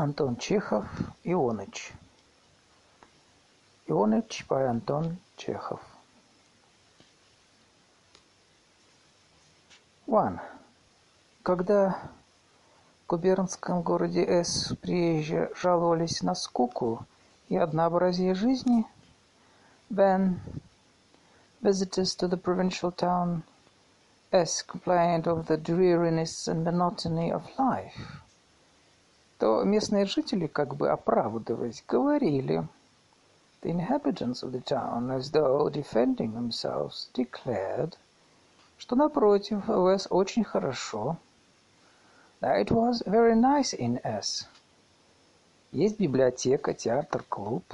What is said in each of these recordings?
Антон Чехов, Ионыч. Ионыч by Антон Чехов. One. Когда в губернском городе С приезжие жаловались на скуку и однообразие жизни, when visitors to the provincial town S complained of the dreariness and monotony of life, то местные жители, как бы оправдываясь, говорили, the inhabitants of the town, as though defending themselves, declared, что напротив, в очень хорошо, that it was very nice in S. Есть библиотека, театр, клуб,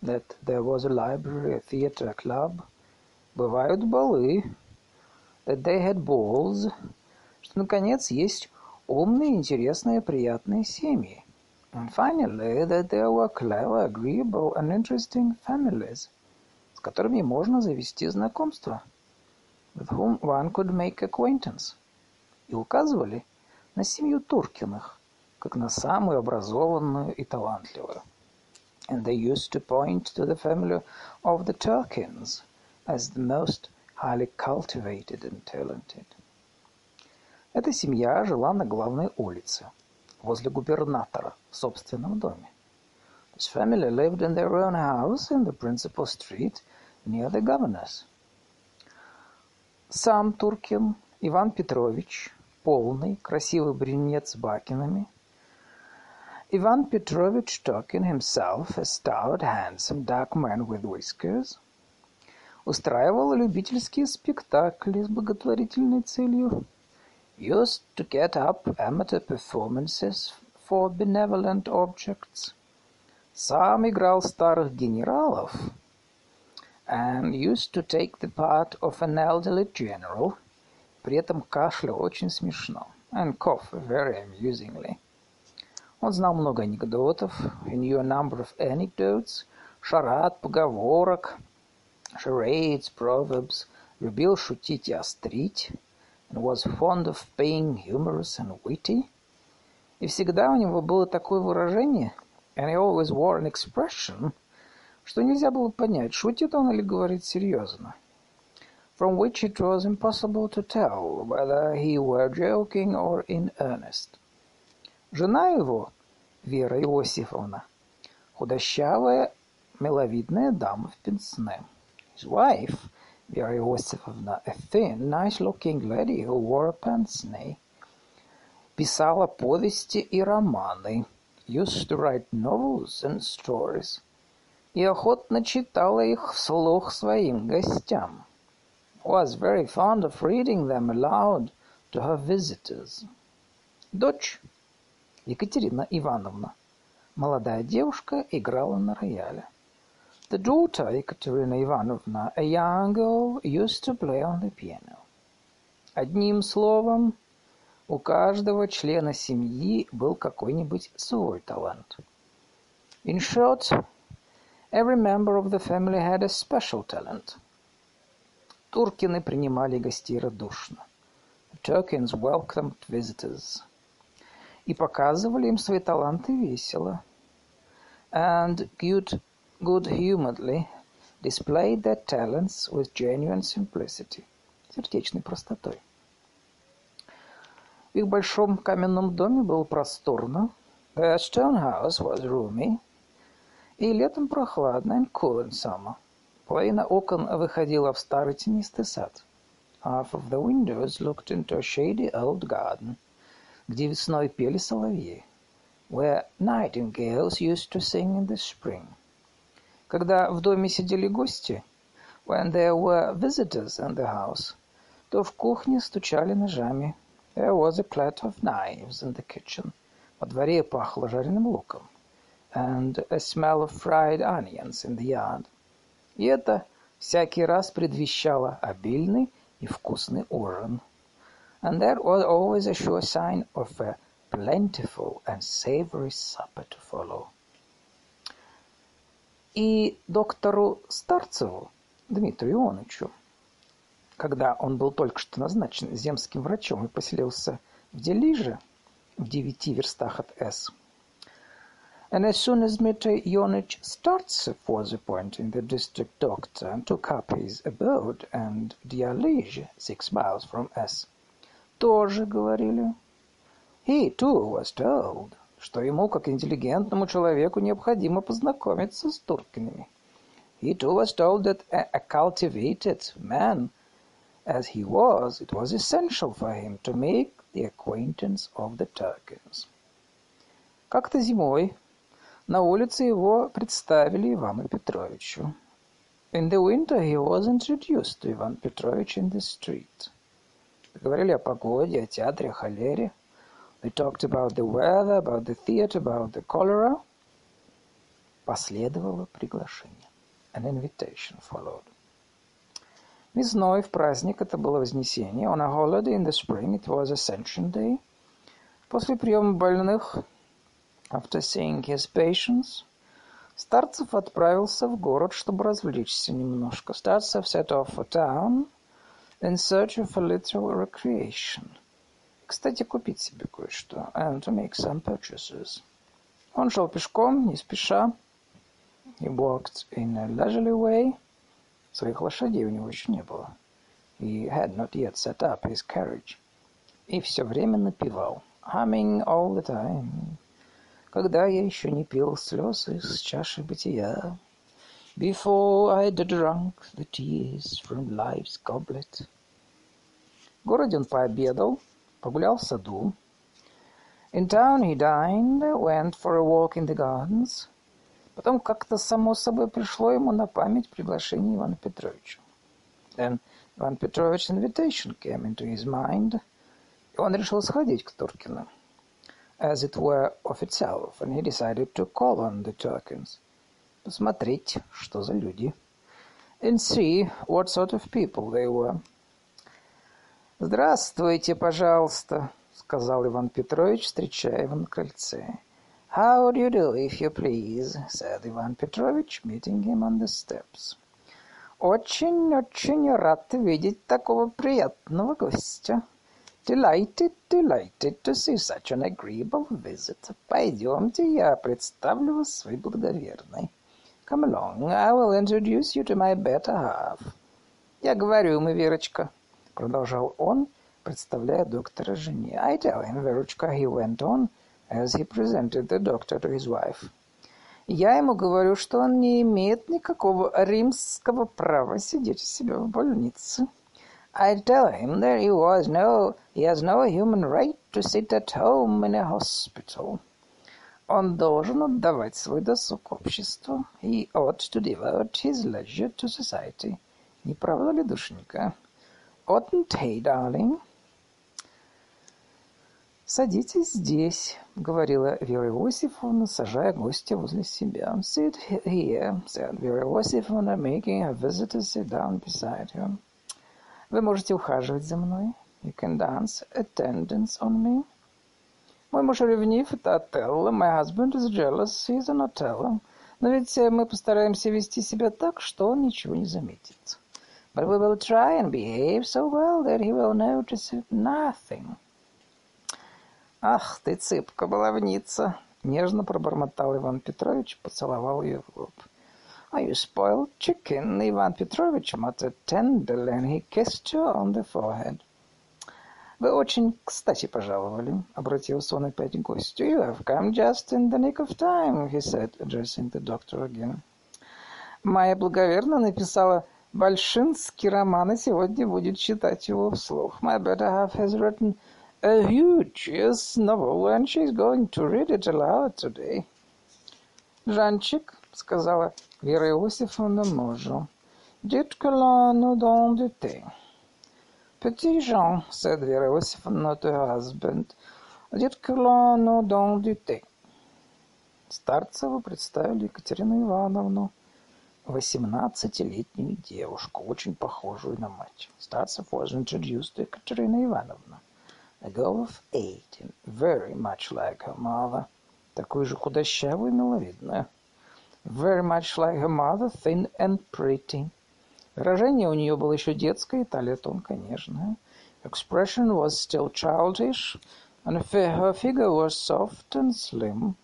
that there was a library, a theater, a club. Бывают балы, that they had balls, что, наконец, есть умные, интересные, приятные семьи. And finally, that there were clever, agreeable and interesting families, с которыми можно завести знакомство, with whom one could make acquaintance. И указывали на семью Туркиных, как на самую образованную и талантливую. And they used to point to the family of the Turkins as the most highly cultivated and talented. Эта семья жила на главной улице, возле губернатора, в собственном доме. This family lived in their own house in the principal street near the governor's. Сам Туркин Иван Петрович, полный, красивый брюнет с бакинами. Иван Petrovich Turkin himself, a stout, handsome, dark man with whiskers, устраивал любительские спектакли с благотворительной целью used to get up amateur performances for benevolent objects. Сам играл старых генералов and used to take the part of an elderly general, при этом кашлял очень смешно and cough very amusingly. Он знал много анекдотов, he knew a number of anecdotes, шарад, поговорок, charades, proverbs, любил шутить и острить, and was fond of being humorous and witty. И всегда у него было такое выражение, and he always wore an expression, что нельзя было понять, шутит он или говорит серьезно. From which it was impossible to tell whether he were joking or in earnest. Жена его, Вера Иосифовна, худощавая, миловидная дама в пенсне. His wife, Iosifovna, a thin, nice-looking lady who wore a pince-nez, писала повести и романы, used to write novels and stories, и охотно читала их вслух своим гостям, was very fond of reading them aloud to her visitors. Дочь Екатерина Ивановна, молодая девушка, играла на рояле. The daughter, Ekaterina Ivanovna, a young girl, used to play on the piano. Одним словом, у каждого члена семьи был какой-нибудь свой талант. In short, every member of the family had a special talent. Туркины принимали гостей радушно. The Turkins welcomed visitors. И показывали им свои таланты весело. And good good-humouredly displayed their talents with genuine simplicity, сердечной простотой. В их большом каменном доме было просторно, their stone house was roomy, и летом прохладно, and cool in summer. Половина окон выходила в старый тенистый сад. Half of the windows looked into a shady old garden, где весной пели соловьи, where nightingales used to sing in the spring. Когда в доме сидели гости, when there were visitors in the house, то в кухне стучали ножами. There was a clatter of knives in the kitchen. Во дворе пахло жареным луком. And a smell of fried onions in the yard. И это всякий раз предвещало обильный и вкусный ужин. And that was always a sure sign of a plentiful and savory supper to follow. И доктору Старцеву, Дмитрию Ионовичу, когда он был только что назначен земским врачом и поселился в Делиже, в девяти верстах от С, And as soon as Dmitry Ionich Startsev was appointed the district doctor and took up his abode and Dialij, six miles from S, тоже говорили. He too was told, что ему, как интеллигентному человеку, необходимо познакомиться с Туркиными. He too was told that a cultivated man as he was, it was essential for him to make the acquaintance of the Turkins. Как-то зимой на улице его представили Ивану Петровичу. In the winter he was introduced to Ivan Petrovich in the street. Говорили о погоде, о театре, о холере. They talked about the weather, about the theater, about the cholera. Последовало приглашение. An invitation followed. Весной в праздник, это было Вознесение. On a holiday in the spring, it was Ascension Day. После приема больных After seeing his patients, Старцев отправился в город, чтобы развлечься немножко. Startsev set off for town in search of a little recreation. Кстати, купить себе кое-что. And to make some purchases. Он шел пешком, не спеша. He walked in a leisurely way. Своих лошадей у него еще не было. He had not yet set up his carriage. И все время напевал. Humming all the time. когда я еще не пил слез из чаши бытия. Before I had drunk the tears from life's goblet. В городе он пообедал, погулял в саду. In town he dined, went for a walk in the gardens. Потом как-то само собой пришло ему на память приглашение Ивана Петровича. Then Иван Петрович's invitation came into his mind, и он решил сходить к Туркину as it were, of itself, and he decided to call on the Turkins. Посмотреть, что за люди. And see what sort of people they were. «Здравствуйте, пожалуйста», — сказал Иван Петрович, встречая его на крыльце. «How do you do, if you please?» — said Иван Петрович, meeting him on the steps. «Очень-очень рад видеть такого приятного гостя». Delighted, delighted to see such an agreeable visit. Пойдемте, я представлю вас своей благоверной. Come along, I will introduce you to my better half. Я говорю ему, Верочка, продолжал он, представляя доктора жене. I tell him, Верочка, he went on, as he presented the doctor to his wife. Я ему говорю, что он не имеет никакого римского права сидеть у себя в больнице. I tell him that he was no, he has no human right to sit at home in a hospital. Он должен отдавать свой досуг обществу. He ought to devote his leisure to society. Не правда ли, душенька? Oughtn't he, darling? «Садитесь здесь», — говорила Вера Иосифовна, сажая гостя возле себя. «Sit here», — said Vera Iosifovna, making her visitor sit down beside her. Вы можете ухаживать за мной. You can dance attendance on me. Мой муж ревнив, это Отелло. My husband is jealous, he's an Othello. Но ведь мы постараемся вести себя так, что он ничего не заметит. But we will try and behave so well that he will notice nothing. Ах ты, цыпка, баловница! Нежно пробормотал Иван Петрович, поцеловал ее в лоб. Are you spoiled chicken? Ivan Petrovich muttered tenderly, and he kissed her on the forehead. «Вы очень кстати пожаловали», — обратился он опять к гостю. «You have come just in the nick of time», — he said, addressing the doctor again. «Моя благоверная написала Большинский роман, и сегодня будет читать его вслух. My better half has written a huge novel, and she's going to read it aloud today». «Жанчик», — сказала Вера Иосифовна мужу. Nous donne du thé. Petit Jean, said Vera Iosifovna to her husband, nous donne du thé. Старцеву представили Екатерину Ивановну, восемнадцатилетнюю девушку, очень похожую на мать. Старцев was introduced to Екатерина Ивановна, a girl of eighteen, very much like her mother, такую же худощавую и миловидную. very much like her mother, thin and pretty. Выражение у нее было еще детское, и талия тонкая, нежная. Expression was still childish, and her figure was soft and slim.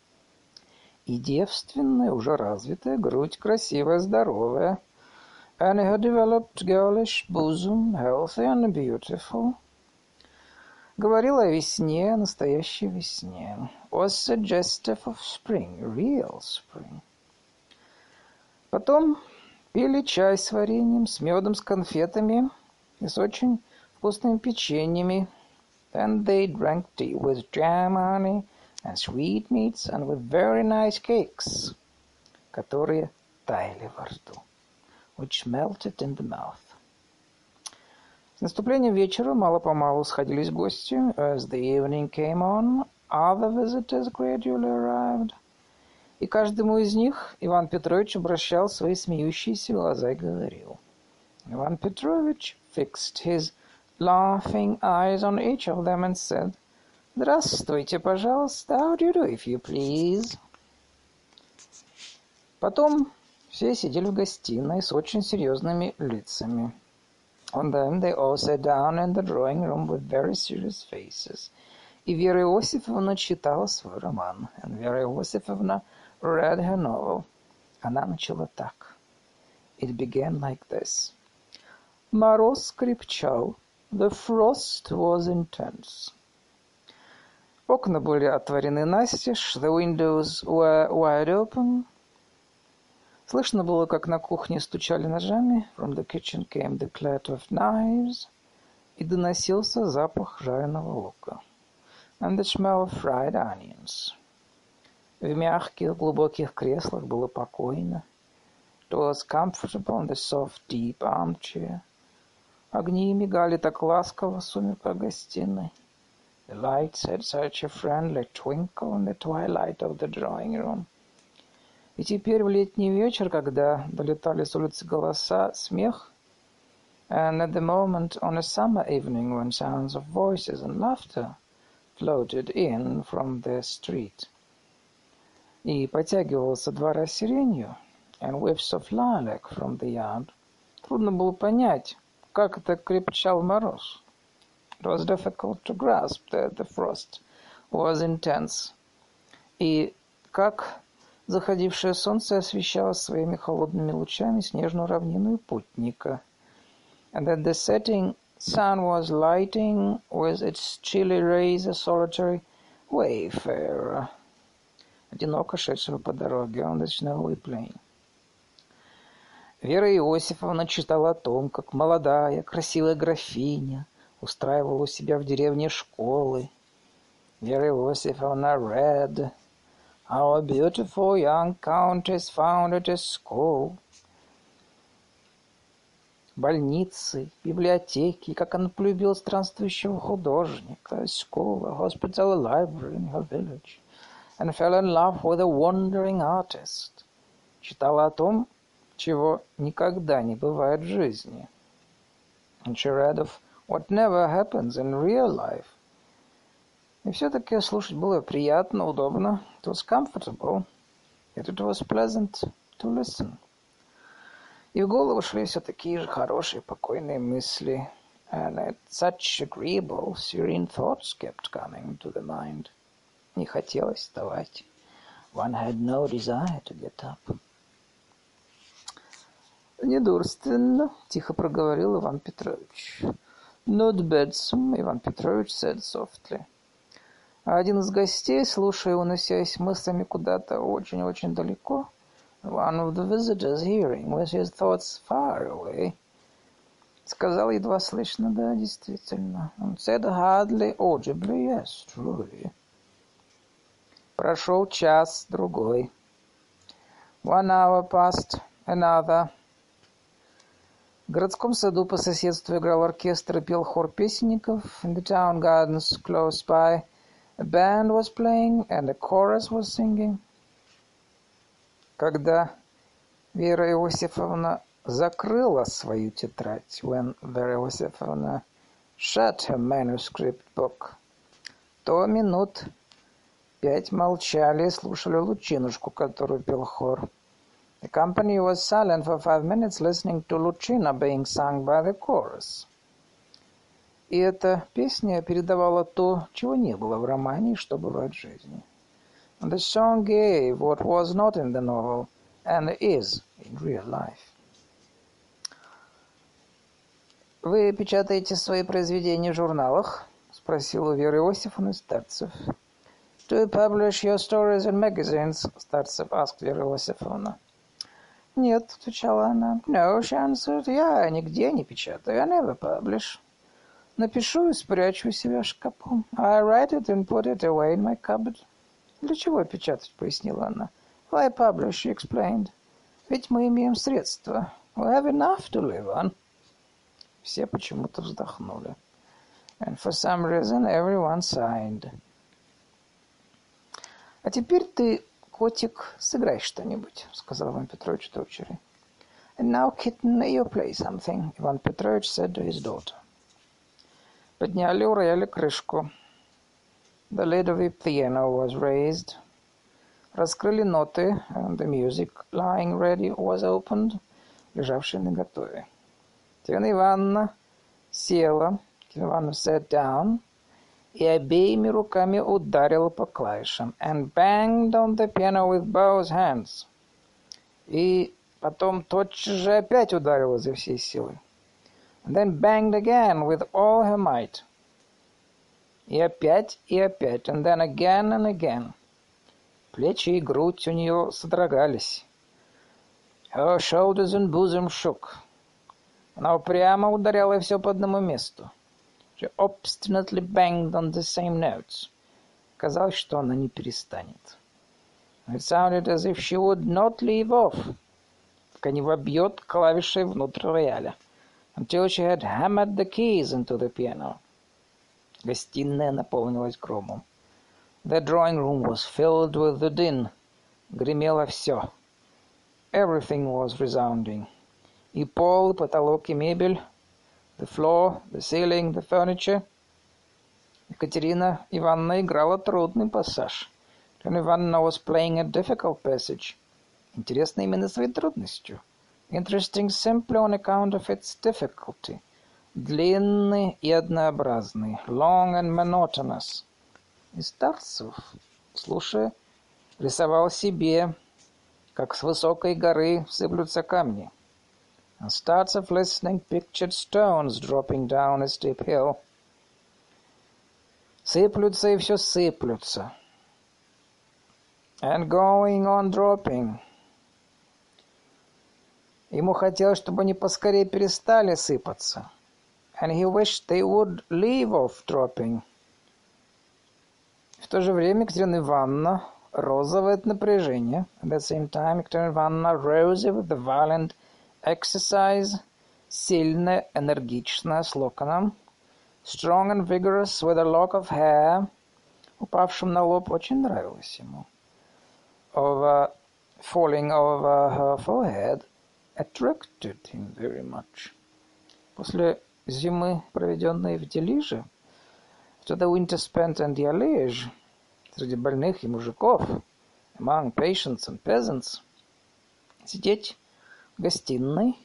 И девственная, уже развитая, грудь красивая, здоровая. And her developed girlish bosom, healthy and beautiful. Говорила о весне, настоящей весне. Was suggestive of spring, real spring. Потом пили чай с вареньем, с медом, с конфетами и с очень вкусными печеньями. Then they drank tea with jam, honey, and sweetmeats, and with very nice cakes, которые таяли во рту, which melted in the mouth. С наступлением вечера мало-помалу сходились гости. As the evening came on, other visitors gradually arrived. И каждому из них Иван Петрович обращал свои смеющиеся глаза и говорил. Иван Петрович fixed his laughing eyes on each of them and said, «Здравствуйте, пожалуйста. Do, if you please?» Потом все сидели в гостиной с очень серьезными лицами. On them they all sat down in the drawing room with very serious faces. И Вера Иосифовна читала свой роман. And Вера Иосифовна read her novel. Она начала так. It began like this. Мороз крепчал. The frost was intense. Окна были отворены настежь. The windows were wide open. Слышно было, как на кухне стучали ножами. From the kitchen came the clatter of knives. И доносился запах жареного лука. And the smell of fried onions. В мягких, глубоких креслах было покойно. It was comfortable in the soft, deep armchair. Огни мигали так ласково в сумерках гостиной. The lights had such a friendly twinkle in the twilight of the drawing room. И теперь в летний вечер, когда долетали с улицы голоса, смех, and at the moment on a summer evening when sounds of voices and laughter floated in from the street, и потягивался двора сиренью, and whiffs of lilac from the yard, трудно было понять, как это крепчал мороз. It was difficult to grasp that the frost was intense. И как заходившее солнце освещало своими холодными лучами снежную равнину и путника. And that the setting sun was lighting with its chilly rays a solitary wayfarer, одиноко шедшего по дороге on the snowy. Вера Иосифовна читала о том, как молодая, красивая графиня устраивала у себя в деревне школы. Вера Иосифовна read a beautiful young countess founded a school. Больницы, библиотеки, как она полюбила странствующего художника, a hospital, library in her village, and fell in love with a wandering artist. Читала о том, чего никогда не бывает в жизни. And she read of what never happens in real life. И все-таки слушать было приятно, удобно. It was comfortable, yet it was pleasant to listen. И в голову шли все такие же хорошие, покойные мысли. And it, such agreeable, serene thoughts kept coming to the mind. Не хотелось вставать. One had no desire to get up. «Недурственно», — тихо проговорил Иван Петрович. «Not bad, Иван Петрович said softly. А один из гостей, слушая, уносясь мыслями куда-то очень-очень далеко, one of the visitors hearing with his thoughts far away, сказал едва слышно, да, действительно. Он said hardly audibly, yes, truly. Прошел час, другой. One hour passed, another. В городском саду по соседству играл оркестр и пел хор песенников. In the town gardens close by, a band was playing and a chorus was singing. Когда Вера Иосифовна закрыла свою тетрадь, when Vera Иосифовна shut her manuscript book, то минут пять молчали и слушали Лучинушку, которую пел хор. The company was silent for five minutes, listening to Lucina being sung by the chorus. И эта песня передавала то, чего не было в романе что бывает в жизни. The song gave what was not in the novel and is in real life. «Вы печатаете свои произведения в журналах?» — спросил у Веры Иосифовны Старцев. «Do you publish your stories in magazines?» — Старцев asked Вера Иосифовна. «Нет», — отвечала она. «No», — she answered. «Я нигде не печатаю. I never publish». Напишу и спрячу у себя в шкафу. I write it and put it away in my cupboard. Для чего печатать, пояснила она. Why publish, she explained. Ведь мы имеем средства. We have enough to live on. Все почему-то вздохнули. And for some reason everyone sighed. А теперь ты, котик, сыграй что-нибудь, сказал Иван Петрович дочери. And now, kitten, you play something, Иван Петрович said to his daughter. Подняли у рояля крышку. The lid of the piano was raised. Раскрыли ноты, and the music lying ready was opened, лежавший наготове. Екатерина Ивановна села, Ивановна sat down, и обеими руками ударила по клавишам, and banged on the piano with both hands. И потом тотчас же опять ударила за всей силой. And then banged again with all her might. И опять, и опять, and then again and again. Плечи и грудь у нее содрогались. Her shoulders and bosom shook. Она упрямо ударяла все по одному месту. She obstinately banged on the same notes. Казалось, что она не перестанет. It sounded as if she would not leave off, пока не вобьет клавиши внутрь рояля. Until she had hammered the keys into the piano. Гостиная наполнилась громом. The drawing room was filled with the din. Гремело все. Everything was resounding. И пол, потолок и мебель, the floor, the ceiling, the furniture. Екатерина Ивановна играла трудный пассаж. Екатерина Ивановна was playing a difficult passage. Интересно именно своей трудностью. Interesting simply on account of its difficulty. Длинный и однообразный. Long and monotonous. И Старцев, слушая, рисовал себе, как с высокой горы сыплются камни. And Startsev listening pictured stones dropping down a steep hill. Сыплются и все сыплются. And going on dropping. Ему хотелось, чтобы они поскорее перестали сыпаться. And he wished they would leave off dropping. В то же время Екатерина Ивановна, розовое от напряжения, at the same time Екатерина Ивановна, rosy with the violent exercise, сильная, энергичная, с локоном, strong and vigorous with a lock of hair, упавшим на лоб, очень нравилось ему. Over, falling over her forehead attracted him very much. После зимы, проведенной в Делиже, after the winter spent in Liège, среди больных и мужиков, among patients and peasants, сидеть гостиной,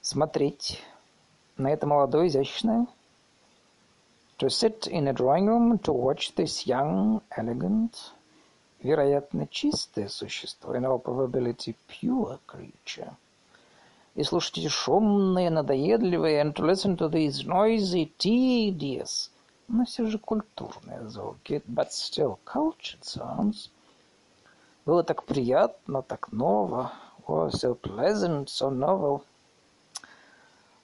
смотреть на это молодое, изящное, to sit in a drawing room to watch this young, elegant, вероятно, чистое существо, in all probability pure creature, и слушать эти шумные, надоедливые, and to listen to these noisy, tedious, но все же культурные звуки, but still cultured sounds, было так приятно, так ново, was so pleasant, so novel.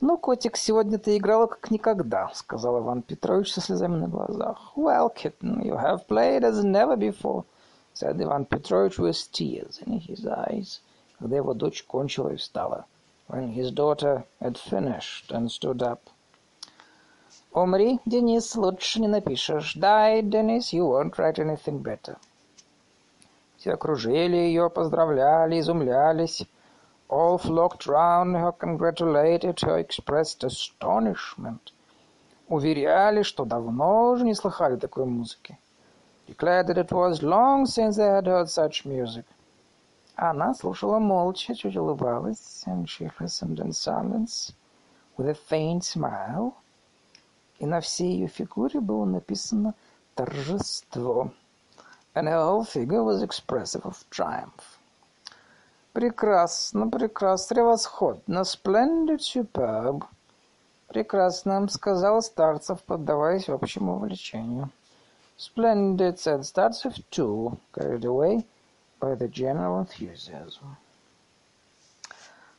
«Ну, котик, сегодня ты играла как никогда», — сказал Иван Петрович со слезами на глазах. «Well, kitten, you have played as never before», — said Иван Петрович with tears in his eyes, когда его дочь кончила и встала. When his daughter had finished and stood up. «Умри, Денис, лучше не напишешь. Die, Dennis, you won't write anything better». Все окружили ее, поздравляли, изумлялись. All flocked round her, congratulated her, expressed astonishment. Уверяли, что давно уже не слыхали такой музыки. Declared that it was long since they had heard such music. Она слушала молча, чуть улыбалась, and she listened in silence, with a faint smile. И на всей ее фигуре было написано «торжество». And her whole figure was expressive of triumph. «Прекрасно, прекрасно, превосходно, splendid, superb!» «Прекрасно», — сказал Старцев, поддаваясь общему увлечению. «Splendid», — said Starцев, too, carried away by the general enthusiasm.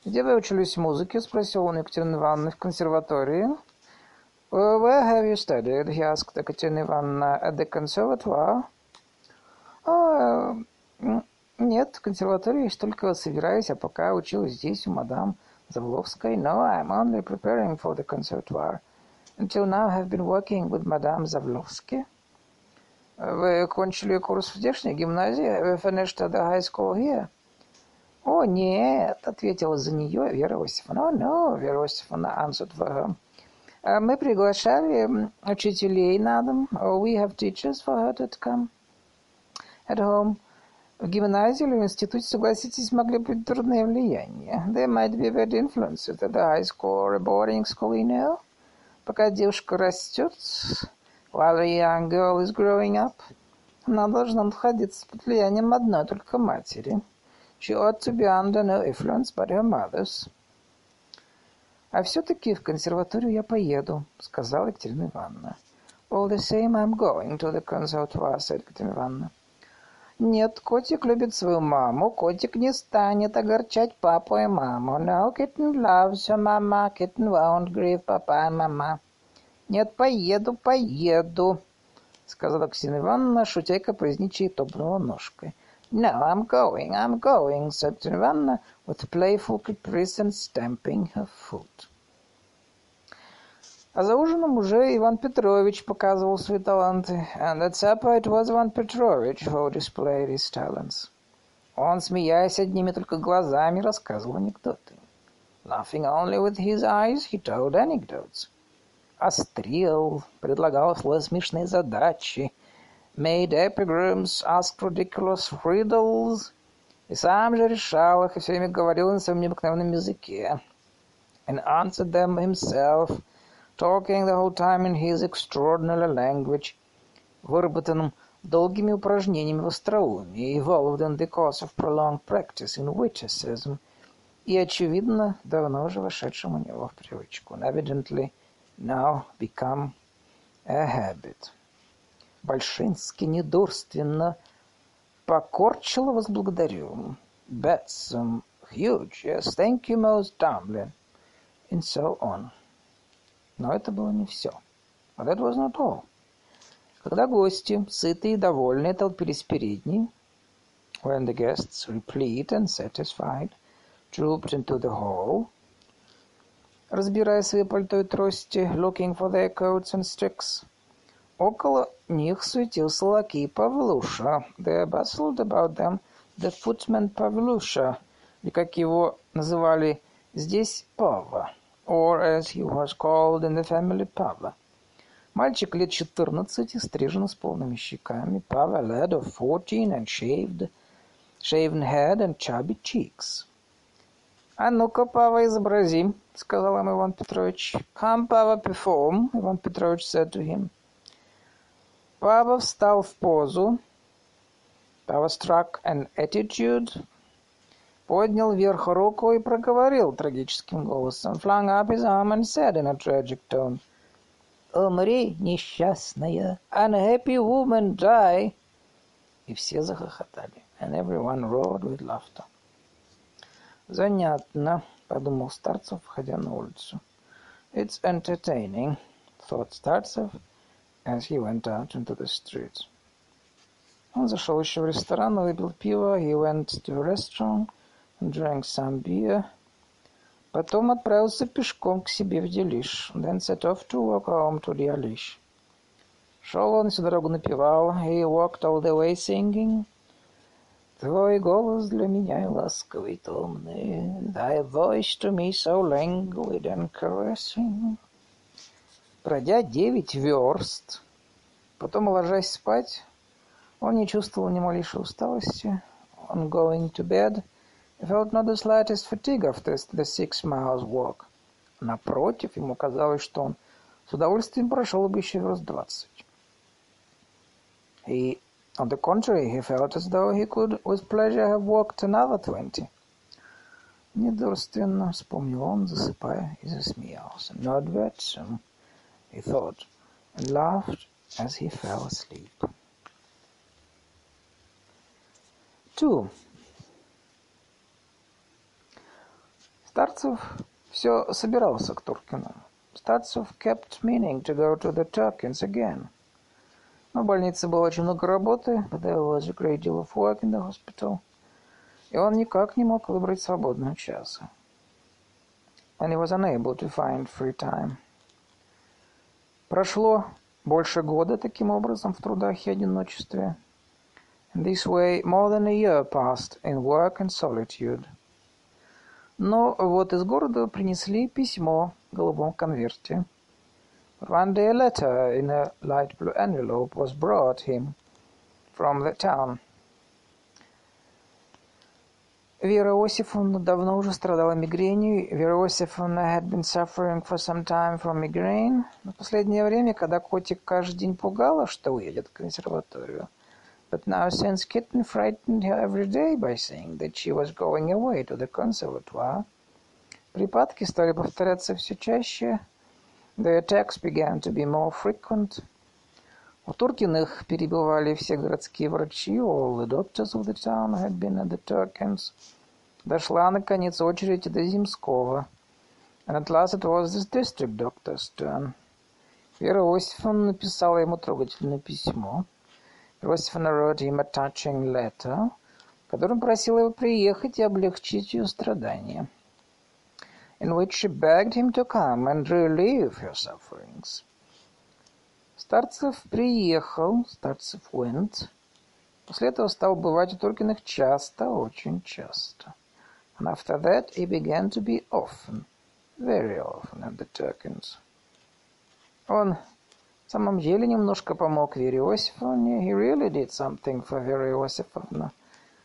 «Где вы учились музыке?» — спросил он Екатерины Ивановны в консерватории. «Where have you studied?» — he asked Екатерина Ивановна. «At the conservatoire?» «А, нет, в консерватории я только собираюсь, а пока училась здесь у мадам Завловской. No, I'm only preparing for the conservatoire. Until now have been working with Madame Завловски. Вы кончили курс в здешней гимназии? Вы finished the high school here? «О, нет!» — ответила за нее Вера Иосифовна. «О, no!» — Вера Иосифовна answered for her. «Мы приглашали учителей на дом. Oh, we have teachers for her to come at home. В гимназии или в институте, согласитесь, могли быть трудное влияние. There might be bad influences at the high school or a boarding school, you know. Пока девушка растет, while a young girl is growing up, она должна находиться под влиянием одной только матери». She ought to be under no influence but her mother's. «А все-таки в консерваторию я поеду», — сказала Екатерина Ивановна. «All the same I'm going to the conservatoire», — said Екатерина Ивановна. «Нет, котик любит свою маму. Котик не станет огорчать папу и маму. No, kitten loves her mama. Kitten won't grieve papa and mama». «Нет, поеду, поеду», — сказала Екатерина Ивановна, шутя и капризничая топнула ножкой. "No, I'm going, I'm going," said Nirvana with playful caprice and stamping her foot. А за ужином уже Иван Петрович показывал свои таланты. And at supper it was Ivan Petrovich who displayed his talents. Он, смеясь одними только глазами, рассказывал анекдоты. Laughing only with his eyes, he told anecdotes. Острил, предлагал смешные задачи — made epigrams, asked ridiculous riddles, и сам же решал их и все время говорил на своем необыкновенном языке, and answered them himself, talking the whole time in his extraordinary language, выработанном долгими упражнениями в остроумии, evolved in the course of prolonged practice in witticism, и, очевидно, давно уже вошедшим у него в привычку, and evidently now become a habit. Большинский недурственно покорчило вас благодарю. That's um, huge. Yes, thank you most humbly. And so on. Но это было не все. But that was not all. Когда гости, сытые и довольные, толпились передней, when the guests, replete and satisfied, trooped into the hall, разбирая свои пальто и трости, looking for their coats and sticks, Около них суетился лакей Павлуша. They bustled about them the footman Павлуша, или как его называли здесь Пава, or as he was called in the family Пава. Мальчик лет четырнадцати, стрижен с полными щеками. Пава, lad of fourteen and shaved, shaven head and chubby cheeks. «А ну-ка, Пава, изобрази», — сказал ему Иван Петрович. «Come, Пава, perform», Иван Петрович said to him. Пава встал в позу. Пава struck an attitude. Поднял вверх руку и проговорил трагическим голосом. Flung up his arm and said in a tragic tone. «Умри, несчастная! Unhappy woman, die!» И все захохотали. And everyone roared with laughter. «Занятно», — подумал Старцев, входя на улицу. «It's entertaining», — thought Starцев, — as he went out into the street. Он зашел еще в ресторан, выпил пиво, he went to a restaurant drank some beer. Потом отправился пешком к себе в Делиш, then set off to walk home to Делиш. Шел он всю дорогу напевал, he walked all the way singing. Твой голос для меня ласковый томный, Thy voice to me so languid and caressing. Пройдя девять верст, потом ложась спать, он не чувствовал ни малейшей усталости. On going to bed, he felt not the slightest fatigue after the six miles walk. Напротив, ему казалось, что он с удовольствием прошел бы еще верст двадцать. He On the contrary, he felt as though he could with pleasure have walked another twenty. Недурственно, вспомнил он, засыпая, и засмеялся. Not bad, soon, he thought, and laughed as he fell asleep. Two. Старцев все собирался к Туркину. Старцев kept meaning to go to the Turkins again. Но в больнице было очень много работы, there was a great deal of work in the hospital, и он никак не мог выбрать свободного часа. And he was unable to find free time. Прошло больше года таким образом в трудах и одиночестве. In this way, more than a year passed in work and solitude. Но вот из города принесли письмо в голубом конверте. One day a letter in a light blue envelope was brought him from the town. Вера Иосифовна давно уже страдала мигренью. Вера Иосифовна had been suffering for some time from migraine. Но в последнее время, когда котик каждый день пугала, что уедет в консерваторию, but now since Kitten frightened her every day by saying that she was going away to the conservatoire, припадки стали повторяться все чаще. The attacks began to be more frequent. У Туркиных перебывали все городские врачи. All the doctors of the town had been at the Turkins. Дошла, наконец, очередь до Земского. And at last it was this district doctor's turn. Вера Иосифовна написала ему трогательное письмо. Иосифовна wrote him a touching letter, в котором просила его приехать и облегчить ее страдания. In which she begged him to come and relieve her sufferings. Старцев приехал, Старцев went. После этого стал бывать у Туркиных часто, очень часто. And after that he began to be often, very often at the Turkins. Он в самом деле немножко помог Вере Иосифовне. He really did something for Vera Иосифовна.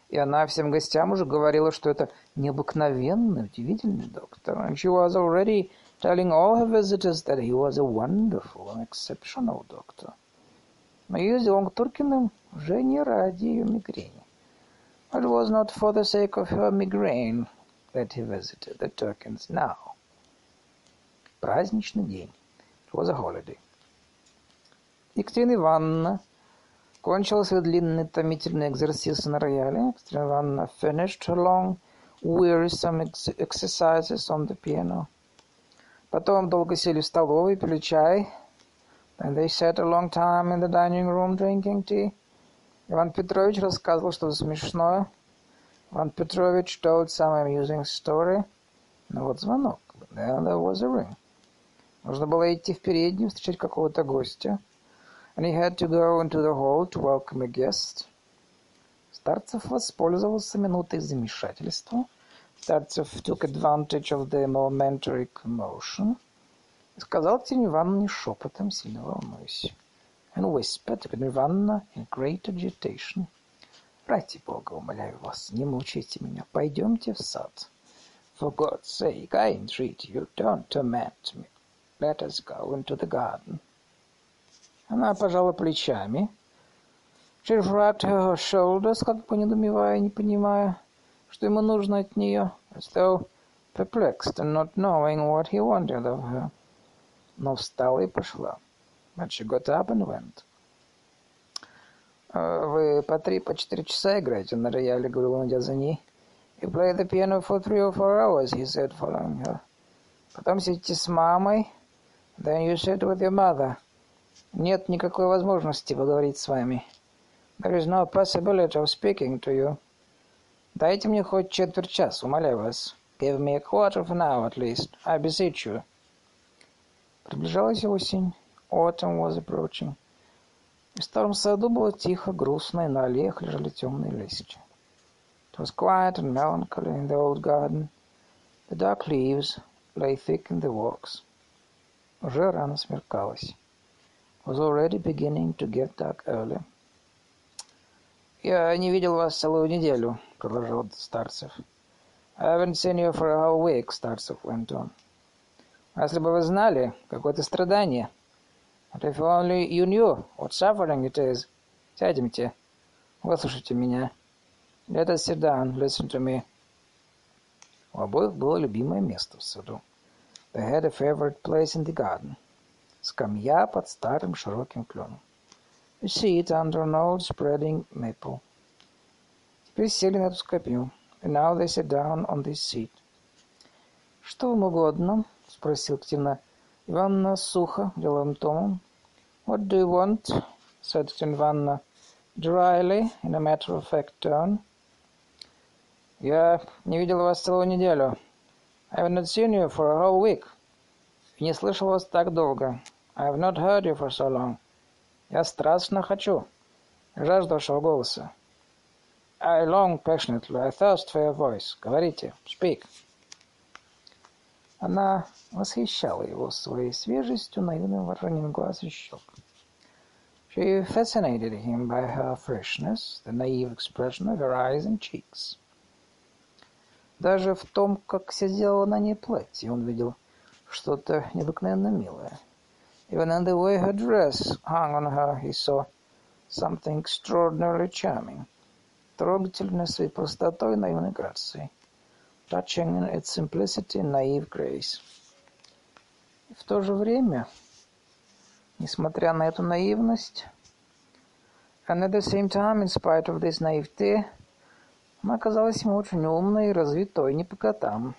И она всем гостям уже говорила, что это необыкновенный, удивительный доктор. And she was already telling all her visitors that he was a wonderful and exceptional doctor. Но ездил он к Туркиным уже не ради ее мигрени. It was not for the sake of her migraine that he visited the Turkins now. Праздничный день. It was a holiday. Екатерина Ивановна кончила свой длинный томительный экзерсис на рояле. Екатерина Ивановна finished her long, wearisome exercises on the piano. Потом долго сели в столовой, пили чай. Then they sat a long time in the dining room drinking tea. Иван Петрович рассказывал что-то смешное. Иван Петрович told some amusing story. Но вот звонок. Then there was a ring. Нужно было идти в переднюю, встречать какого-то гостя. And he had to go into the hall to welcome a guest. Старцев воспользовался минутой замешательства — Старцев took advantage of the momentary commotion и сказал Катерине Ивановне шепотом, сильно волнуюсь, and whispered to Катерина Ивановна in great agitation, «Ради Бога, умоляю вас, не мучайте меня, пойдемте в сад. For God's sake, I entreat you, don't torment me. Let us go into the garden». Она пожала плечами. She shrugged her shoulders, как бы недоумевая, не понимая что ему нужно от нее, as though perplexed and not knowing what he wanted of her. Но встала и пошла. But she got up and went. «Вы по три, по четыре часа играете на рояле», — говорил он, идя за ней. «You play the piano for three or four hours», — he said, following her. «Потом сидите с мамой». «Then you sit with your mother». «Нет никакой возможности поговорить с вами». «There is no possibility of speaking to you». Дайте мне хоть четверть часа, умоляю вас. Give me a quarter of an hour at least. I beseech you. Приближалась осень. Autumn was approaching. В старом саду было тихо, грустно, и на аллеях лежали темные листья. It was quiet and melancholy in the old garden. The dark leaves lay thick in the walks. Уже рано смеркалось. Was already beginning to get dark early. «Я не видел вас целую неделю», — продолжал Старцев. «I haven't seen you for a whole week», — Старцев went on. «Если бы вы знали, какое-то страдание. But if only you knew what suffering it is. Сядемте. Выслушайте меня. Let us sit down. Listen to me. У обоих было любимое место в саду. They had a favorite place in the garden. Скамья под старым широким кленом. A seat under an old spreading maple. Теперь сели на эту скамью. And now they sat down on this seat. «Что вам угодно?» — спросил Ктина Ивановна сухо, деловым тоном. «What do you want?» — said Ктина Ивановна dryly, in a matter-of-fact tone. «Я не видел вас целую неделю. I have not seen you for a whole week. Не слышал вас так долго. I have not heard you for so long. Я страстно хочу. Жажду вашего голоса. I long passionately. I thirst for your voice. Говорите. Speak. Она восхищала его своей свежестью, наивным выражением глаз и щек. She fascinated him by her freshness, the naive expression of her eyes and cheeks. Даже в том, как сидело на ней платье, он видел что-то необыкновенно милое. Even in the way her dress hung on her, he saw something extraordinarily charming трогательной своей простотой и наивной грацией, touching in its simplicity and naive grace. И в то же время, несмотря на эту наивность, and at the same time, in spite of this naivety, она казалась ему очень умной и развитой не по котам.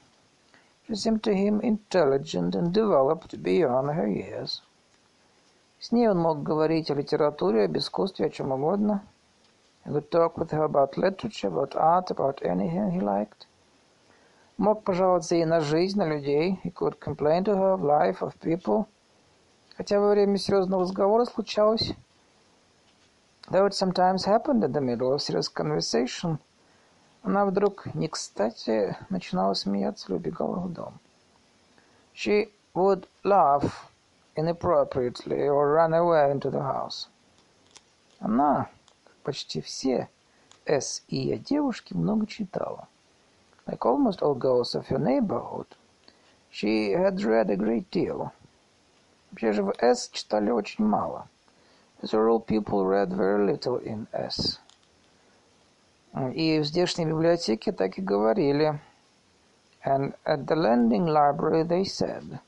She seemed to him intelligent and developed beyond her years. С ней он мог говорить о литературе, об искусстве, о чем угодно – He could talk with her about literature, about art, about anything he liked. Мог пожаловаться ей на жизнь, на людей. He could complain to her of life, of people. Хотя во время серьезного разговора случалось, though it sometimes happened in the middle of serious conversation, она вдруг не кстати начинала смеяться или убегала в дом. She would laugh inappropriately or run away into the house. Она почти все С и ее девушки много читала. Like almost all girls of her neighborhood, she had read a great deal. Вообще же в С читали очень мало. As a rule, people read very little in S. И в здешней библиотеке так и говорили. And at the lending library they said,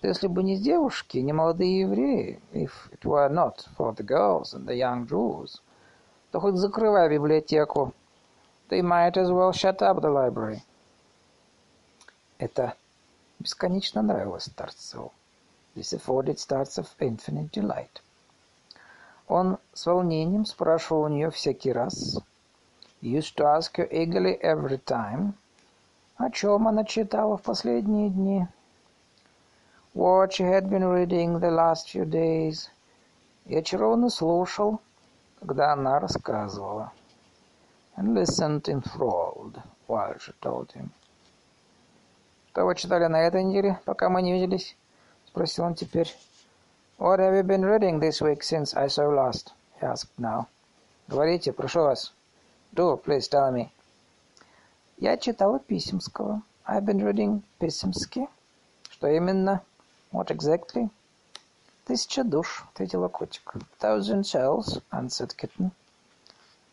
что если бы не девушки, не молодые евреи, if it were not for the girls and the young Jews, то хоть закрывай библиотеку. They might as well shut up the library. Это бесконечно нравилось Старцеву. This afforded Starцев infinite delight. Он с волнением спрашивал у нее всякий раз. Used to ask her eagerly every time. О чем она читала в последние дни. What she had been reading the last few days. И очарованно слушал, когда она рассказывала. And listened enthralled while she told him. «Что вы читали на этой неделе, пока мы не виделись?» — спросил он теперь. «What have you been reading this week since I saw you last?» — he asked now. «Говорите, прошу вас. Do, please tell me». «Я читала Писемского. I've been reading Писемский». «Что именно? What exactly?» «Тысяча душ», — ответила котик. «Thousand shells», — answered kitten.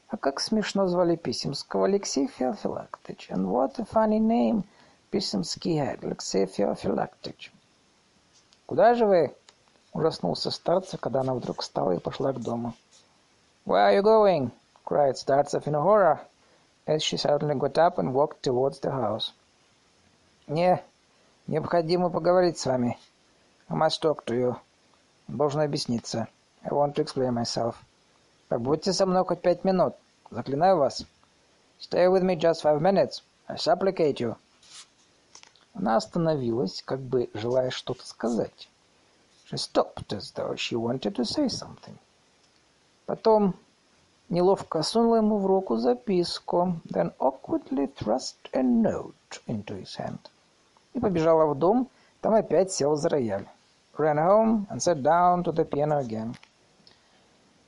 А как смешно звали Писемского Алексей Феофилактович. And what a funny name Писемский Алексей Феофилактович. «Куда же вы?» — ужаснулся старца, когда она вдруг встала и пошла к дому. «Where are you going?» — cried Startsov in horror, as she suddenly got up and walked towards the house. «Мне необходимо поговорить с вами. I must talk to you. Должен объясниться. I want to explain myself. Побудьте со мной хоть пять минут. Заклинаю вас. Stay with me just five minutes. I supplicate you. Она остановилась, как бы желая что-то сказать. She stopped as though she wanted to say something. Потом неловко сунула ему в руку записку, then awkwardly thrust a note into his hand. И побежала в дом, там опять сел за рояль ran home and sat down to the piano again.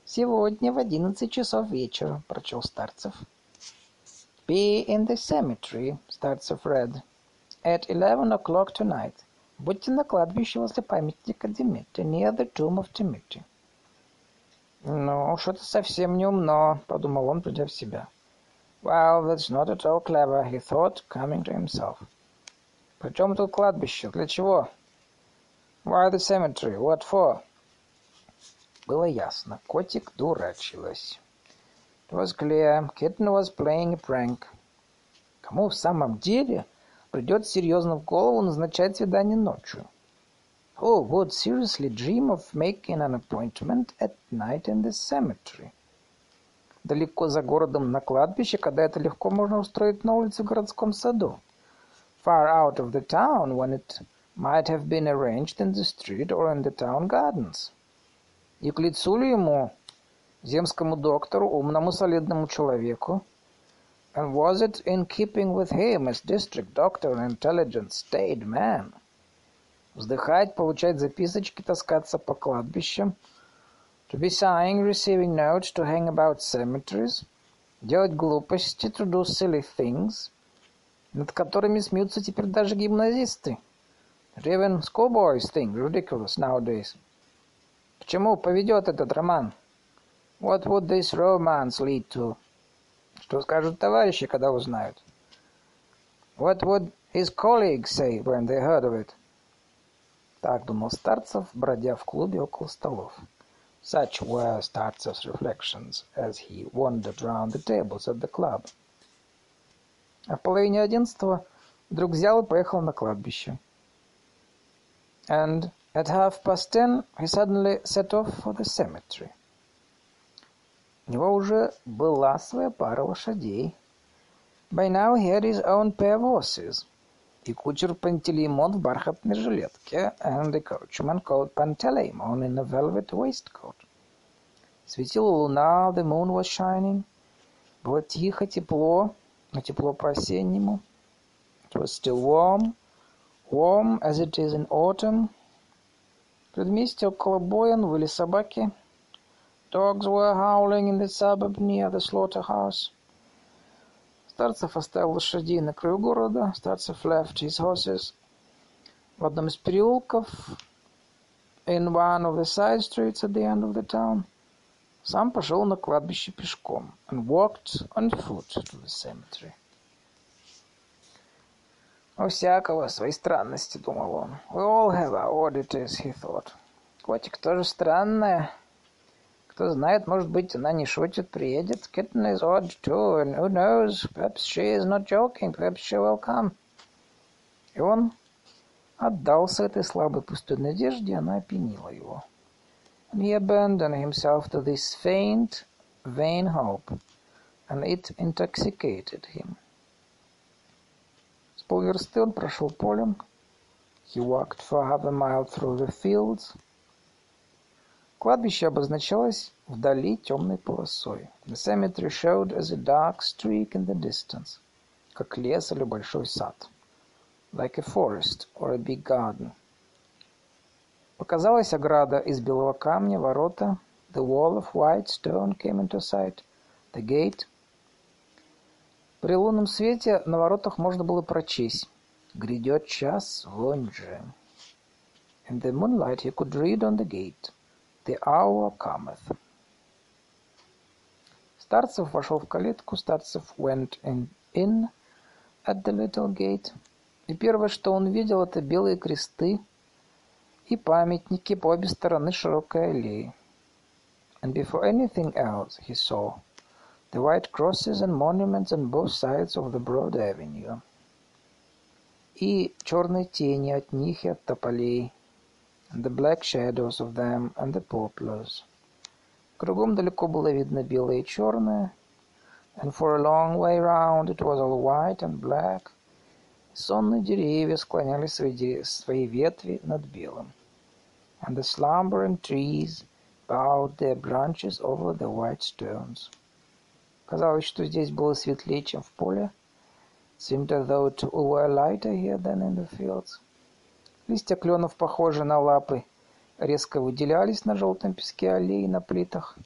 «Сегодня в одиннадцать часов вечера», — прочел Старцев. «Be in the cemetery», — Старцев read. «At eleven o'clock tonight. Будьте на кладбище возле памятника Димитри, near the tomb of Dimitri». «Ну, «Ну, что-то совсем не умно», — подумал он, придя в себя. «Well, that's not at all clever», — he thought, coming to himself. «При чем тут кладбище? Для чего?» «Why the cemetery? What for?» Было ясно. Котик дурачилась. It was clear. Kitten was playing a prank. Кому в самом деле придет серьезно в голову назначать свидание ночью? Who would seriously dream of making an appointment at night in the cemetery? Далеко за городом на кладбище, когда это легко можно устроить на улице в городском саду. Far out of the town, when it might have been arranged in the street or in the town gardens. И к лицу ли ему, земскому доктору, умному солидному человеку, and was it in keeping with him as district doctor, an intelligent, staid man, Вздыхать, получать записочки, таскаться по кладбищам. To be sighing, receiving notes, to hang about cemeteries. Делать глупости, to do silly things. Над которыми смеются теперь даже гимназисты. Even schoolboys think ridiculous nowadays. К чему поведет этот роман? What would this romance lead to? Что скажут товарищи, когда узнают? What would his colleagues say when they heard of it? Так думал Старцев, бродя в клубе около столов. Such were Startsev's reflections as he wandered round the tables at the club. А в половине одиннадцатого вдруг взял и поехал на кладбище. And at half past ten he suddenly set off for the cemetery. У него уже была своя пара лошадей. By now he had his own pair of horses — и кучер Пантелеймон в бархатной жилетке, and the coachman called Panteleimon in a velvet waistcoat. Светила луна, the moon was shining. Было тихо, тепло, но тепло по-осеннему. It was still warm, warm as it is in autumn. В предместе около Боян выли собаки. Dogs were howling in the suburb near the slaughterhouse. Старцев оставил лошадей на краю города. Старцев left his horses в одном из переулков in one of the side streets at the end of the town. Сам пошел на кладбище пешком and walked on foot to the cemetery. У всякого свои странности, думал он. We all have our oddities, he thought. Котик тоже странная. Кто знает, может быть, она не шутит, приедет. Kitten is odd too, and who knows, perhaps she is not joking, perhaps she will come. И он отдался этой слабой пустой надежде, она опьянила его. And he abandoned himself to this faint, vain hope, and it intoxicated him. Полверсты он прошел полем. He walked for half a mile through the fields. Кладбище обозначалось вдали темной полосой. The cemetery showed as a dark streak in the distance, как лес или большой сад. Like a forest or a big garden. Показалась ограда из белого камня, ворота. The wall of white stone came into sight. The gate. При лунном свете на воротах можно было прочесть. Грядет час вон же. In the moonlight he could read on the gate. The hour cometh. Старцев вошел в калитку, Старцев went in, in at the little gate. И первое, что он видел, это белые кресты и памятники по обе стороны широкой аллеи. And before anything else he saw the white crosses and monuments on both sides of the broad avenue. И черные тени от них и от тополей, and the black shadows of them and the poplars. Кругом далеко было видно белое и черное, and for a long way round it was all white and black. Сонные деревья склоняли свои, свои ветви над белым, and the slumbering trees bowed their branches over the white stones. Казалось, что здесь было светлее, чем в поле. Seemed as though it were lighter here than in the fields. Листья кленов, похожие на лапы, резко выделялись на желтом песке аллеи на плитах.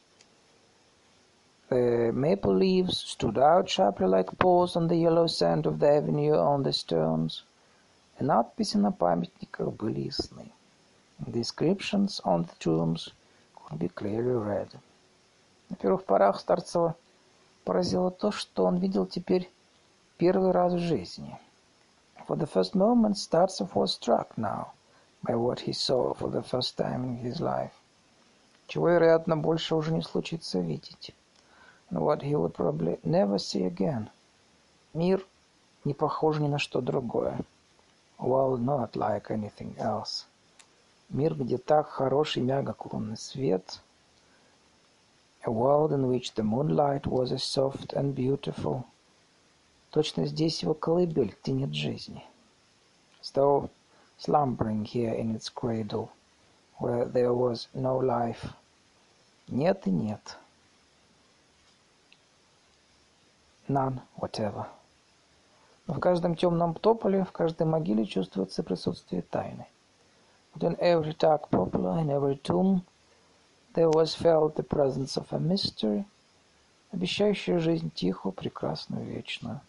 The maple leaves stood out sharply like paws on the yellow sand of the avenue on the stones. И надписи на памятниках были ясны. The inscriptions on the tombs could be clearly read. На первых порах Старцева поразило то, что он видел теперь первый раз в жизни. For the first moment, Startsov was struck now by what he saw for the first time in his life. Чего, вероятно, больше уже не случится видеть. And what he would probably never see again. Мир не похож ни на что другое. World not like anything else. Мир, где так хороший мягок лунный свет. A world in which the moonlight was as soft and beautiful. Точно здесь его колыбель, где нет жизни. As though slumbering here in its cradle, where there was no life. Нет и нет. None whatever. Но в каждом темном тополе, в каждой могиле чувствуется присутствие тайны. But in every dark poplar, in every tomb, there was felt the presence of a mystery, обещающая жизнь тихую, прекрасную, вечную.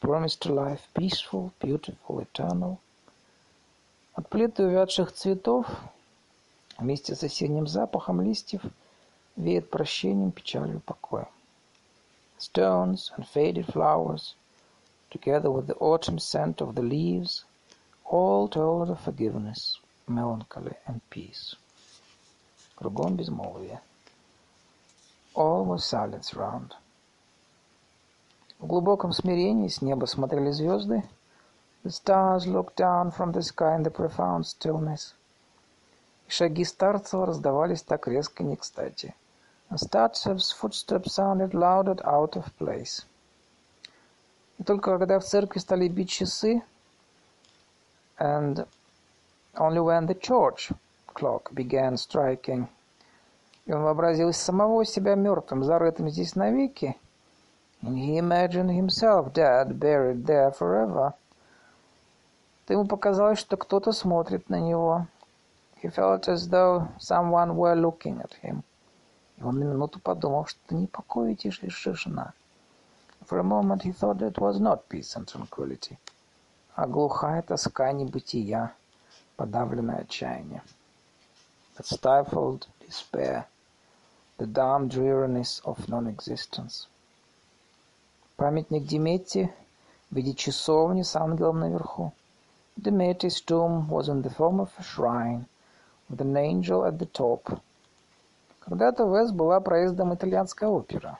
Promised to life peaceful, beautiful, eternal. От плиты увядших цветов, вместе с осенним запахом листьев, веет прощением, печалью, покоем. Stones and faded flowers — together with the autumn scent of the leaves, all told of forgiveness, melancholy and peace. Кругом безмолвие. All was silence round. В глубоком смирении с неба смотрели звезды. The stars looked down from the sky in the profound stillness. И шаги Старцева раздавались так резко не кстати. And Startsev's footsteps sounded loud and out of place. И только когда в церкви стали бить часы, and only when the church clock began striking, и он вообразил самого себя мертвым, зарытым здесь навеки, and he imagined himself dead, buried there forever, то ему показалось, что кто-то смотрит на него. He felt as though someone were looking at him. И он на минуту подумал, что не покой и тишина. For a moment he thought it was not peace and tranquility, а глухая тоска небытия, подавленное отчаяние. The stifled despair, the dumb dreariness of non-existence. Памятник Димети в виде часовни с ангелом наверху. Demetri's tomb was in the form of a shrine, with an angel at the top. Когда-то Вес была проездом итальянская опера.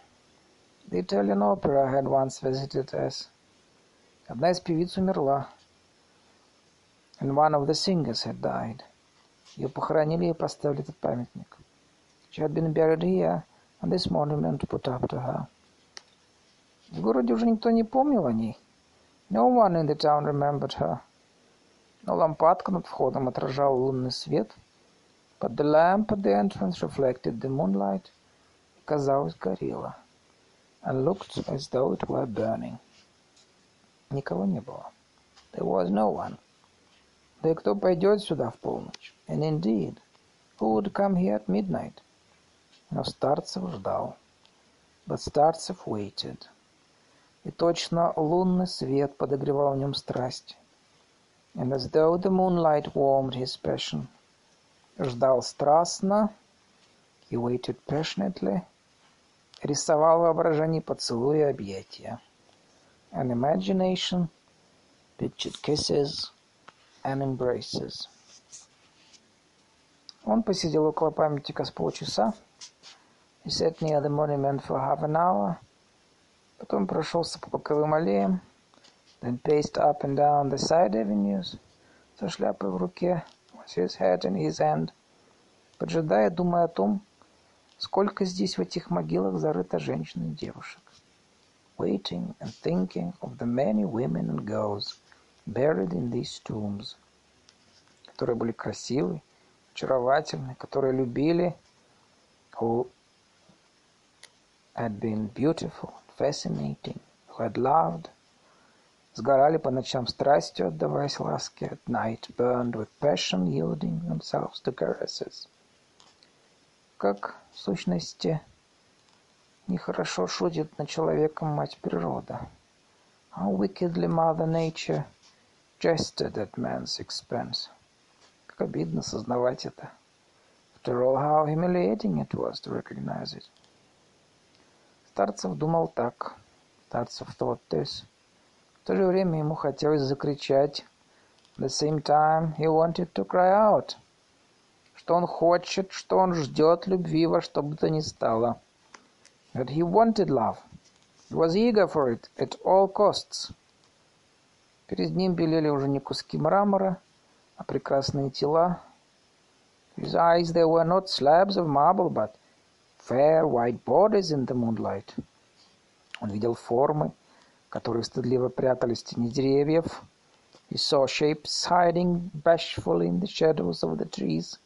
The Italian Opera had once visited us. Одна из певиц умерла, and one of the singers had died. Ее похоронили и поставили этот памятник. She had been buried here, and this monument put up to her. В городе уже никто не помнил о ней. No one in the town remembered her. Но лампадка над входом отражала лунный свет, but the lamp at the entrance reflected the moonlight и, казалось, горела and looked as though it were burning. Никого не было. There was no one. Да и кто пойдет сюда в полночь? And indeed, who would come here at midnight? Но Старцев ждал. But Старцев waited. И точно лунный свет подогревал в нем страсть. And as though the moonlight warmed his passion. Ждал страстно. He waited passionately рисовал воображение поцелуи и объятия. And imagination pictured kisses and embraces. Он посидел около памятника с полчаса. He sat near the monument for half an hour. Потом прошелся по боковым аллеям. Then paced up and down the side avenues. Со шляпой в руке. With his hat in his hand. Поджидая, думая о том, Сколько здесь в этих могилах зарыто женщин и девушек. Waiting and thinking of the many women and girls buried in these tombs, которые были красивы, очаровательны, которые любили, who had been beautiful, fascinating, who had loved, сгорали по ночам страстью, отдаваясь ласке, at night burned with passion, yielding themselves to caresses. Как, в сущности, нехорошо шутит над человеком мать природа. How wickedly Mother Nature jested at man's expense. Как обидно сознавать это. After all, how humiliating it was to recognize it. Старцев думал так. Старцев thought this. В то же время ему хотелось закричать. At the same time he wanted to cry out. Что он хочет, что он ждет любви во что бы то ни стало. That he wanted love. He was eager for it at all costs. Перед ним белели уже не куски мрамора, а прекрасные тела. His eyes they were not slabs of marble, but fair white bodies in the moonlight. Он видел формы, которые стыдливо прятались в тени деревьев. He saw shapes hiding bashfully in the shadows of the trees.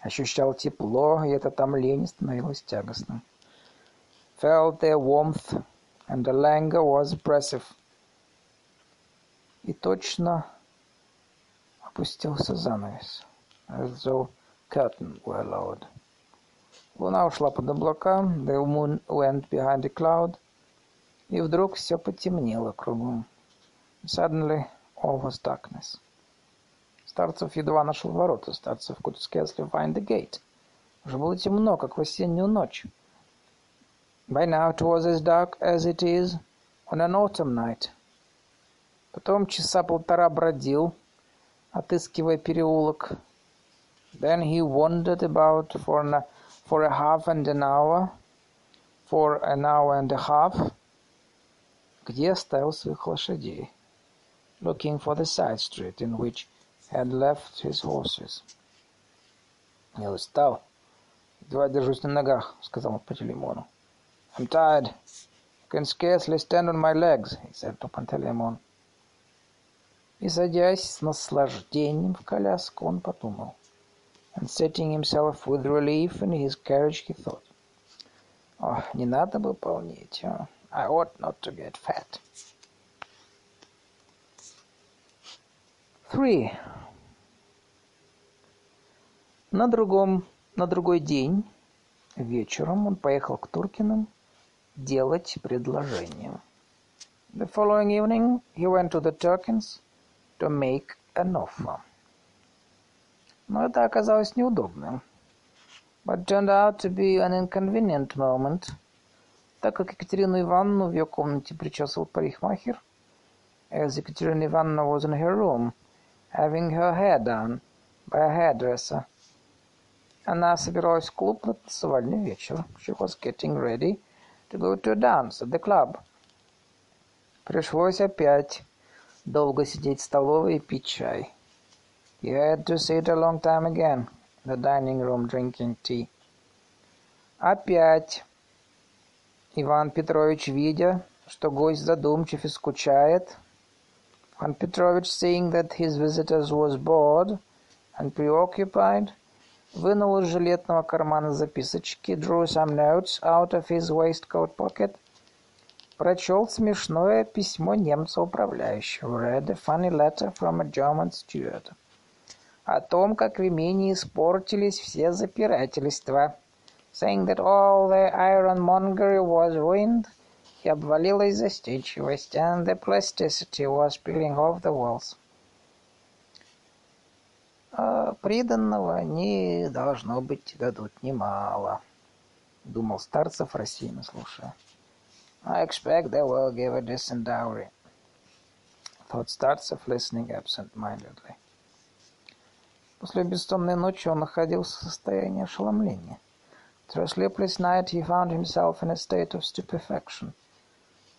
Ощущал тепло, и это томление становилось тягостным. Felt their warmth, and the languor was oppressive. И точно опустился занавес, as though curtain were lowered. Луна ушла под облака, the moon went behind a cloud, и вдруг все потемнело кругом. Suddenly all was darkness. Старцев едва нашел ворота, Старцев could scarcely find the gate. Уже было темно, как в осеннюю ночь. By now it was as dark as it is on an autumn night. Потом часа полтора бродил, отыскивая переулок. Then he wandered about for an for a half and an hour, for an hour and a half, где оставил своих лошадей, looking for the side street in which had left his horses. Я устал, едва держусь на ногах, сказал он Пантелеймону. I'm tired. I can scarcely stand on my legs, he said to Panteleimon. И садясь с наслаждением в коляску, он подумал — And setting himself with relief in his carriage, he thought, "Oh, не надо бы полнеть. I ought not to get fat." Three. На другом, на другой день вечером он поехал к Туркиным делать предложение. The following evening he went to the Turkins to make an offer. Но это оказалось неудобным. But turned out to be an inconvenient moment, так как Екатерину Ивановну в ее комнате причесывал парикмахер, as Екатерина Ивановна was in her room, having her hair done by a hairdresser. Она собиралась в клуб на танцевальный вечер. She was getting ready to go to a dance at the club. Пришлось опять долго сидеть в столовой и пить чай. He had to sit a long time again in the dining room drinking tea. Опять Иван Петрович, видя, что гость задумчив и скучает, Иван Петрович, seeing that his visitor was bored and preoccupied, вынул из жилетного кармана записочки, drew some notes out of his waistcoat pocket, прочел смешное письмо немца управляющего, read a funny letter from a German steward о том, как в имении испортились все запирательства, saying that all the ironmongery was ruined, и обвалилась застенчивость, and the plasticity was peeling off the walls. А приданного они, должно быть, дадут немало, думал Старцев, рассеянно слушая. I expect they will give a decent dowry, thought Starцев, listening absent-mindedly. После бессонной ночи он находился в состоянии ошеломления. Through a sleepless night he found himself in a state of stupefaction.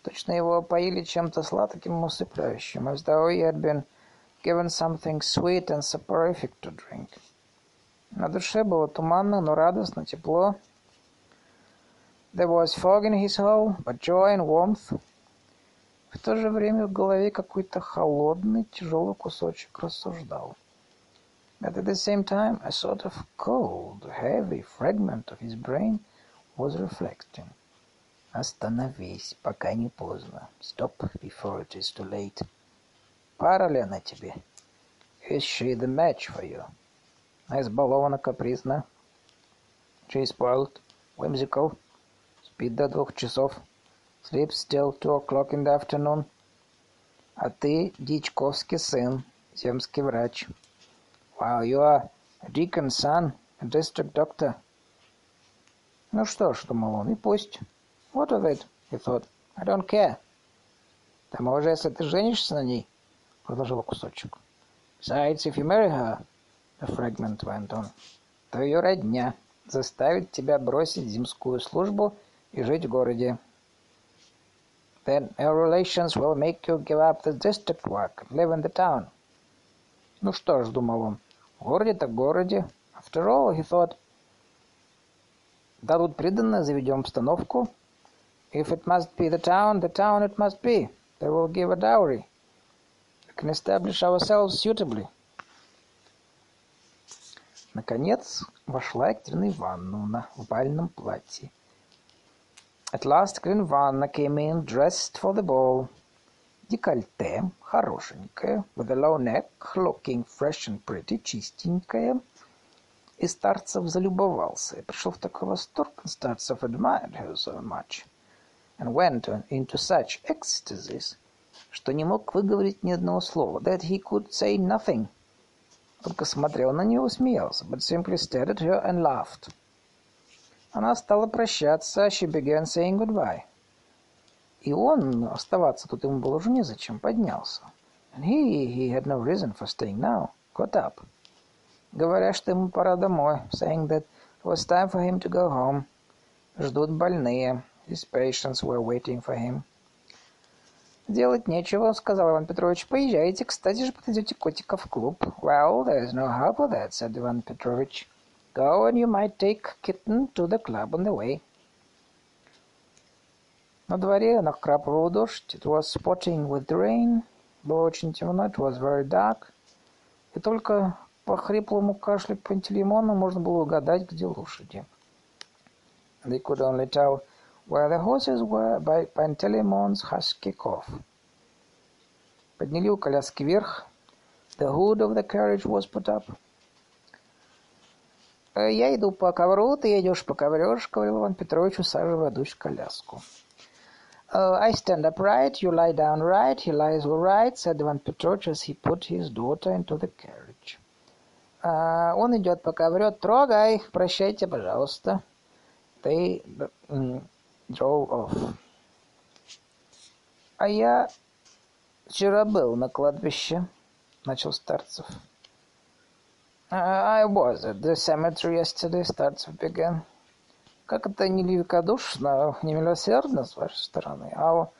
Точно его опоили чем-то сладким и усыпляющим, as though he had been given something sweet and soporific to drink. На душе было туманно, но радостно, тепло. There was fog in his soul, but joy and warmth. В то же время в голове какой-то холодный, тяжелый кусочек рассуждал. But at the same time a sort of cold, heavy fragment of his brain was reflecting. Остановись, пока не поздно. Stop before it is too late. Пара ли она тебе? Is she the match for you? Избалована, капризна. She is spoiled, whimsical, Спит до двух часов, sleeps till two o'clock in the afternoon. А ты дичковский сын, земский врач. While you are a deacon's son, a district doctor. Ну что ж, думал он, и пусть. What of it? He thought. I don't care. К тому если ты женишься на ней, продолжил кусочек. Besides, if you marry her, the fragment went on, то ее родня заставит тебя бросить земскую службу и жить в городе. Then your relations will make you give up the district work and live in the town. Ну что ж, думал он, в городе так в городе. After all, he thought, дадут приданное, заведем обстановку. If it must be the town, the town it must be. They will give a dowry. We can establish ourselves suitably. Наконец вошла Екатерина Ивановна в бальном платье. At last Екатерина Ивановна came in dressed for the ball. Декольте, хорошенькое, with a low neck, looking fresh and pretty, чистенькое. И Старцев залюбовался и пришел в такой восторг, and Старцев admired her so much, and went into such ecstasies, что не мог выговорить ни одного слова, that he could say nothing. Только смотрел на нее и смеялся, but simply stared at her and laughed. Она стала прощаться, she began saying goodbye. И он, оставаться тут ему было уже незачем, поднялся. And he, he had no reason for staying now, got up. Говоря, что ему пора домой, saying that it was time for him to go home. Ждут больные. His patients were waiting for him. «Делать нечего», — сказал Иван Петрович. «Поезжайте, кстати же подойдете котика в клуб». «Well, there's no help for that», — said Иван Петрович. «Go, and you might take kitten to the club on the way». На дворе накрапывал дождь. It was spotting with the rain. Было очень темно. It was very dark. И только по хриплому кашлю Пантелеймона можно было угадать, где лошади. They could only tell where the horses were by Pantelemon's husky cough. Подняли у коляски вверх. The hood of the carriage was put up. «Я иду по ковру, ты идешь по коврёшь», — говорил Иван Петрович, усаживая дочь в коляску. Uh, I stand upright, you lie down right, he lies all right, said Ivan Petrovich as he put his daughter into the carriage. Uh, он идет по ковру, трогай, прощайте, пожалуйста. They drove off. А я вчера был на кладбище, начал Старцев. Uh, I was at the cemetery yesterday, Starцев began. Как это невеликодушно, немилосердно с вашей стороны. How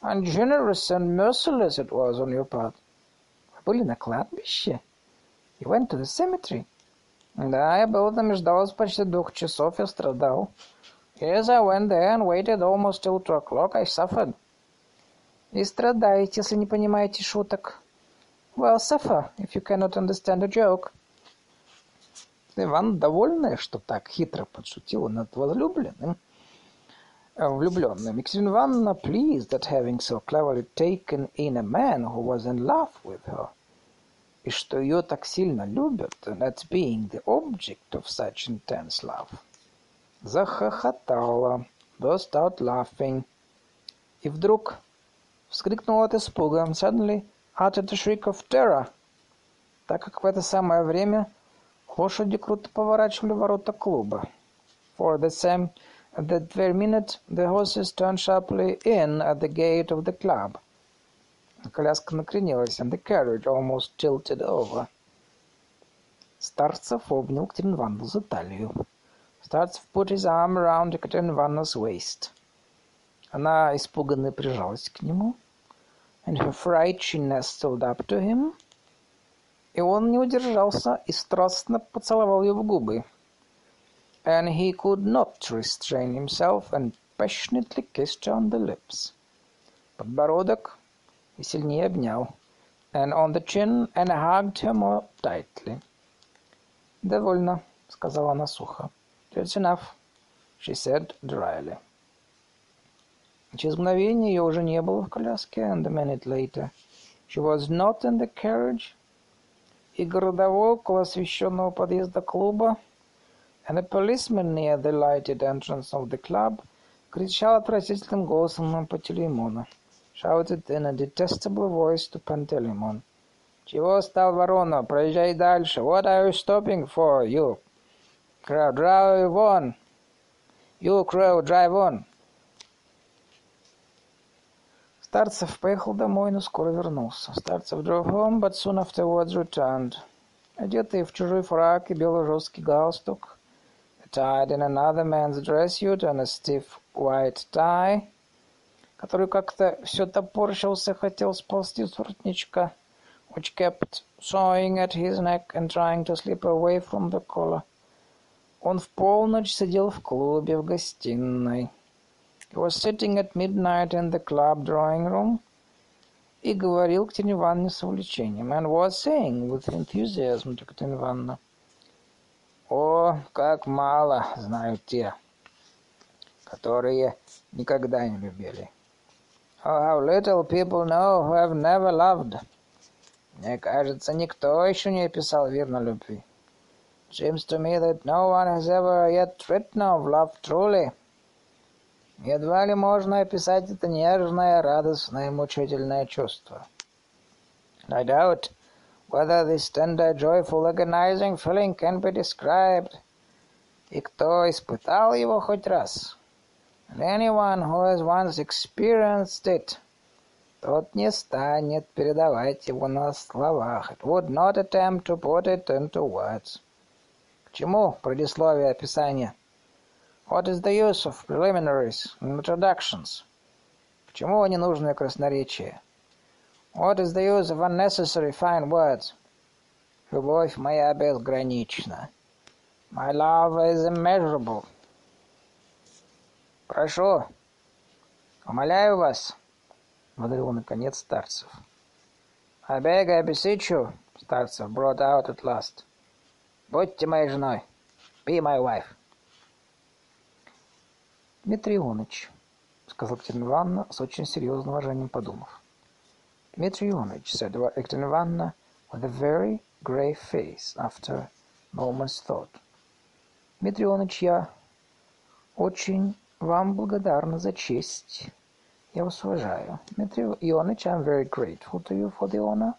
ungenerous and merciless it was on your part. Вы были на кладбище? You went to the cemetery? Да, я был там и ждал вас почти двух часов, я страдал. Yes, I went there and waited almost till two o'clock. I suffered. И страдаете, если не понимаете шуток. Well, suffer, if you cannot understand a joke. Иван, довольная, что так хитро подшутила над возлюбленным, влюбленным. Екатерина Ивановна pleased at having so cleverly taken in a man who was in love with her, и что ее так сильно любят, and at being the object of such intense love. Захохотала, burst out laughing, и вдруг вскрикнула от испуга, suddenly uttered a shriek of terror, так как в это самое время Лошади круто поворачивали ворота клуба. For the same at that very minute the horses turned sharply in at the gate of the club. Коляска накренилась, and the carriage almost tilted over. Старцев обнял Екатерину Ивановну за талию. Старцев put his arm around Екатерина Ивановna's waist. Она испуганно прижалась к нему. In her fright she nestled up to him. И он не удержался и страстно поцеловал ее в губы. And he could not restrain himself and passionately kissed her on the lips. Подбородок и сильнее обнял. And on the chin and hugged her more tightly. «Довольно», — сказала она сухо. «That's enough», — she said dryly. Через мгновение ее уже не было в коляске, and a minute later she was not in the carriage, и городовой около освещенного подъезда клуба, and a policeman near the lighted entrance of the club кричал отвратительным голосом на Пантелеймона, shouted in a detestable voice to Panteleimon. «Чего стал ворона? Проезжай дальше! What are you stopping for, you? Crow, drive on! You, crow, drive on!» Старцев поехал домой, но скоро вернулся. Старцев drove home, but soon afterwards returned. Одетый в чужой фрак и белый жесткий галстук, attired in another man's dress suit and a stiff white tie, который как-то все топорщился, хотел сползти с воротничка, which kept sawing at his neck and trying to slip away from the collar. Он в полночь сидел в клубе в гостиной. He was sitting at midnight in the club drawing room и говорил к Катерине Ивановне с увлечением, and was saying with enthusiasm to Катерина Ивановна, «О, как мало знают те, которые никогда не любили. Oh, how little people know who have never loved. Мне кажется, никто еще не описал верно любви. Seems to me that no one has ever yet written of love truly. Едва ли можно описать это нежное, радостное, мучительное чувство. I doubt whether this tender, joyful, agonizing feeling can be described. И кто испытал его хоть раз, and anyone who has once experienced it, тот не станет передавать его на словах. It would not attempt to put it into words. К чему предисловие описания? What is the use of preliminaries and introductions? Почему ненужное красноречие? What is the use of unnecessary fine words? Любовь моя безгранична. My love is immeasurable. Прошу, умоляю вас, выдавил наконец Старцев. I beg, I beseech you, Старцев brought out at last. Будьте моей женой. Be my wife. Дмитрий Ионыч, сказал Екатерина Ивановна с очень серьезным уважением подумав. Дмитрий Ионыч, said Екатерина Ивановна with a very grave face after moment's thought. Дмитрий Ионыч, я очень вам благодарна за честь. Я вас уважаю. Дмитрий Ионыч, I'm very grateful to you for the honor.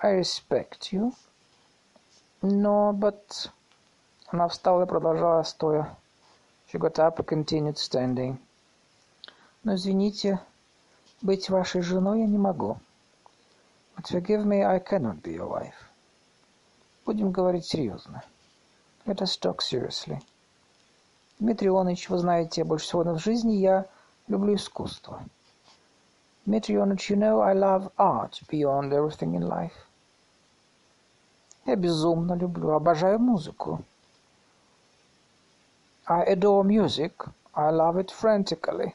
I respect you. Но, but... Она встала и продолжала стоя. She got up and continued standing. Но извините, быть вашей женой я не могу. But forgive me, I cannot be your wife. Будем говорить серьезно. Let us talk seriously. Дмитрий Ионович, вы знаете, больше всего в жизни я люблю искусство. Дмитрий Ионович, you know I love art beyond everything in life. Я безумно люблю, обожаю музыку. I adore music. I love it frantically.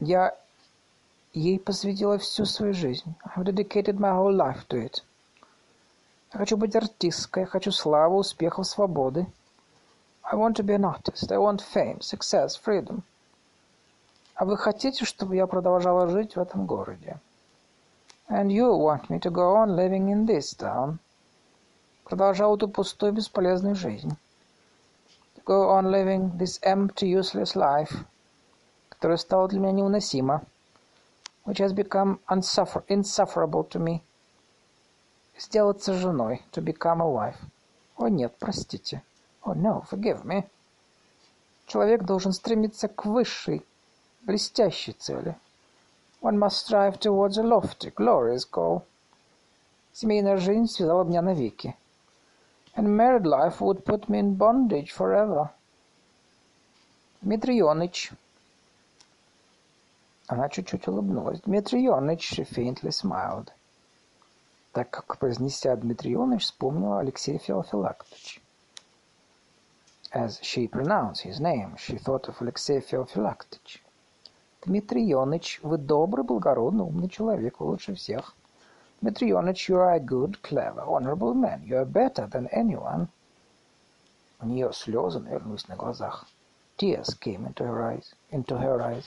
Я ей посвятила всю свою жизнь. I have dedicated my whole life to it. Я хочу быть артисткой, я хочу славы, успехов, свободы. I want to be an artist. I want fame, success, freedom. А вы хотите, чтобы я продолжала жить в этом городе? And you want me to go on living in this town? Продолжал эту пустую бесполезную жизнь. To go on living this empty, useless life, которая стала для меня невыносима, which has become unsuffer insufferable to me. Сделаться женой, to become a wife. О нет, простите. Oh no, forgive me. Человек должен стремиться к высшей, блестящей цели. One must strive towards a lofty, glorious goal. Семейная жизнь связала меня навеки and married life would put me in bondage forever. Дмитрий Ионыч. Она чуть-чуть улыбнулась. Дмитрий Ионыч, she faintly smiled. Так как, произнеся Дмитрий Ионыч, вспомнила Алексей Феофилактович. As she pronounced his name, she thought of Alexei Феофилактович. Дмитрий Ионыч, вы добрый, благородный, умный человек, лучше всех. Mitrionovich, you are a good, clever, honorable man. You are better than anyone. У нее слезы навернулись на глазах. Tears came into her eyes. Into her eyes.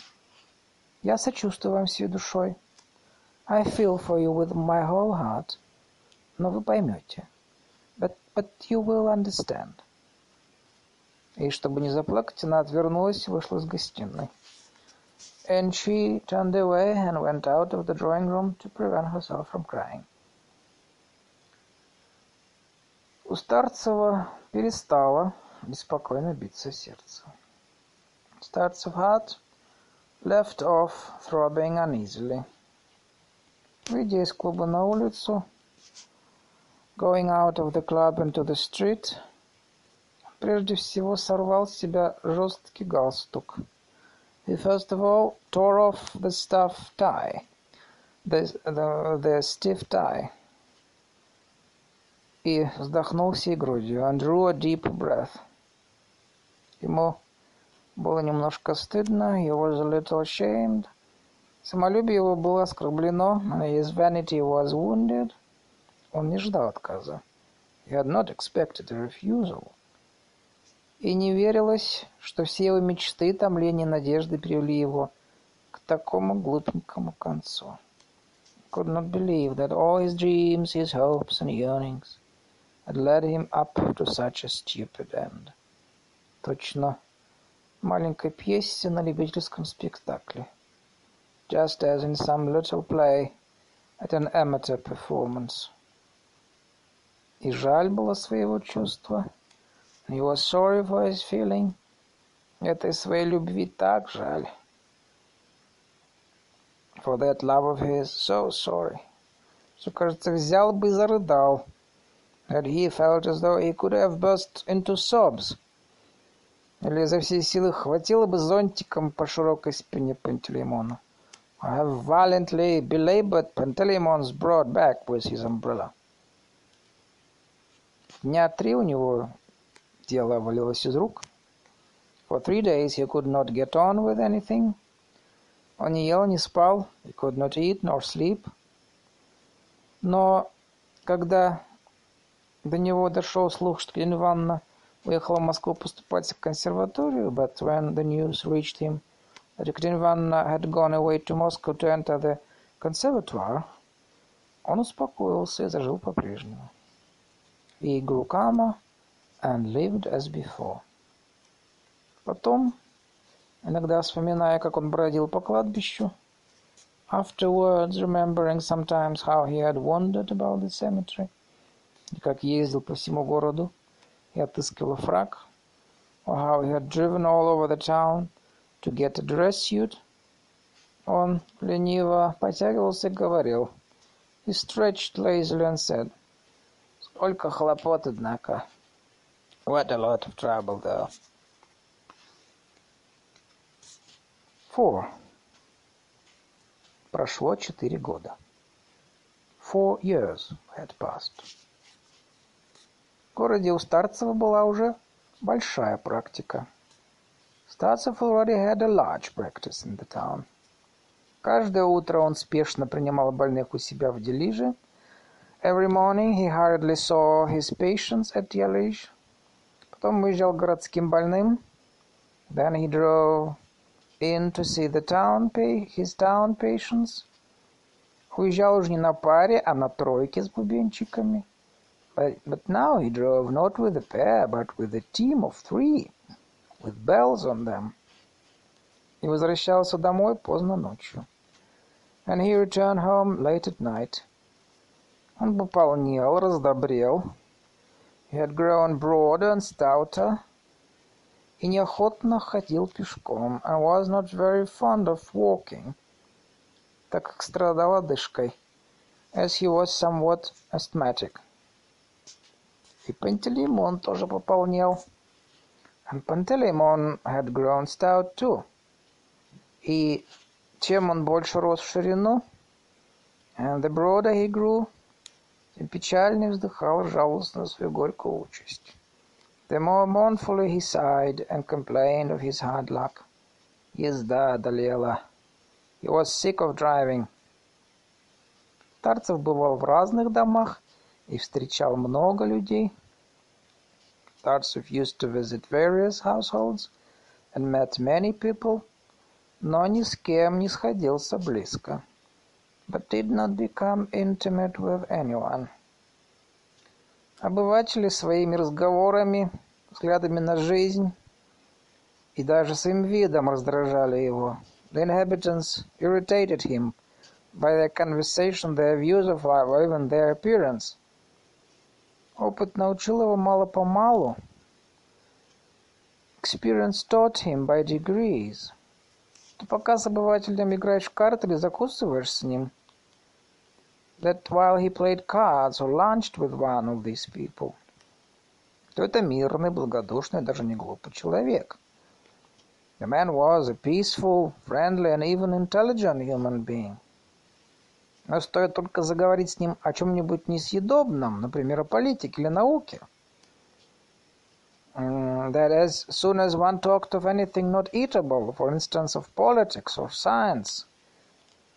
Я сочувствую вам всей душой. I feel for you with my whole heart. Но вы поймете. But, but you will understand. И чтобы не заплакать, она отвернулась и вышла из гостиной. and she turned away and went out of the drawing room to prevent herself from crying. У Старцева перестало беспокойно биться сердце. Starts of heart left off throbbing uneasily. Выйдя из клуба на улицу, going out of the club into the street, прежде всего сорвал с себя жесткий галстук. He first of all tore off the stuff tie, the, the, the stiff tie, и вздохнул всей грудью, and drew a deep breath. Ему было немножко стыдно, he was a little ashamed. Самолюбие его было оскорблено, and his vanity was wounded. Он не ждал отказа. He had not expected a refusal. И не верилось, что все его мечты, томления, надежды привели его к такому глупенькому концу. Could not believe that all his dreams, his hopes and yearnings had led him up to such a stupid end. Точно маленькой пьесе на любительском спектакле. Just as in some little play at an amateur performance. И жаль было своего чувства. He was sorry for his feeling. Этой своей любви так жаль. For that love of his, so sorry. Что, кажется, взял бы и зарыдал. That he felt as though he could have burst into sobs. Или изо всей силы хватило бы зонтиком по широкой спине Пантелеймона. I have violently belabored Pantelemon's broad back with his umbrella. Дня три у него дело валилось из рук. For three days he could not get on with anything. Он не ел, не спал. He could not eat nor sleep. Но когда до него дошел слух, что Елена Ивановна уехала в Москву поступать в консерваторию, but when the news reached him that Екатерина Ивановна had gone away to Moscow to enter the conservatoire, он успокоился и зажил по-прежнему. He grew calmer and lived as before. Потом, иногда вспоминая, как он бродил по кладбищу, afterwards remembering sometimes how he had wandered about the cemetery, и как ездил по всему городу, и отыскивал фраг, or how he had driven all over the town to get a dress suit. Он лениво потягивался и говорил. He stretched lazily and said, Сколько хлопот, однако. What a lot of trouble, though. Four. Прошло четыре года. Four years had passed. В городе у Старцева была уже большая практика. Старцев already had a large practice in the town. Каждое утро он спешно принимал больных у себя в Делиже. Every morning he hurriedly saw his patients at Delige. Потом уезжал городским больным. Then he drove in to see the town, his town patients. Уезжал уже не на паре, а на тройке с бубенчиками. But, but now he drove not with a pair, but with a team of three, with bells on them. И возвращался домой поздно ночью. And he returned home late at night. Он пополнел, раздобрел. He had grown broader and stouter. И неохотно ходил пешком, and was not very fond of walking, так как страдал одышкой, as he was somewhat asthmatic. И Пантелеймон тоже пополнел. And Panteleimon had grown stout too. И чем он больше рос в ширину, and the broader he grew, тем печальнее вздыхал жалостно свою горькую участь. The more mournfully he sighed and complained of his hard luck. Езда одолела. He was sick of driving. Старцев бывал в разных домах и встречал много людей. Startsov used to visit various households and met many people, но ни с кем не сходился близко, but did not become intimate with anyone. Обыватели своими разговорами, взглядами на жизнь и даже своим видом раздражали его. The inhabitants irritated him by their conversation, their views of life, or even their appearance. Опыт научил его мало-помалу. Experience taught him by degrees. что пока с обывателем играешь в карты или закусываешь с ним, that while he played cards or lunched with one of these people, то это мирный, благодушный, даже не глупый человек. The man was a peaceful, friendly and even intelligent human being. Но стоит только заговорить с ним о чем-нибудь несъедобном, например, о политике или науке, that as soon as one talked of anything not eatable, for instance, of politics or science,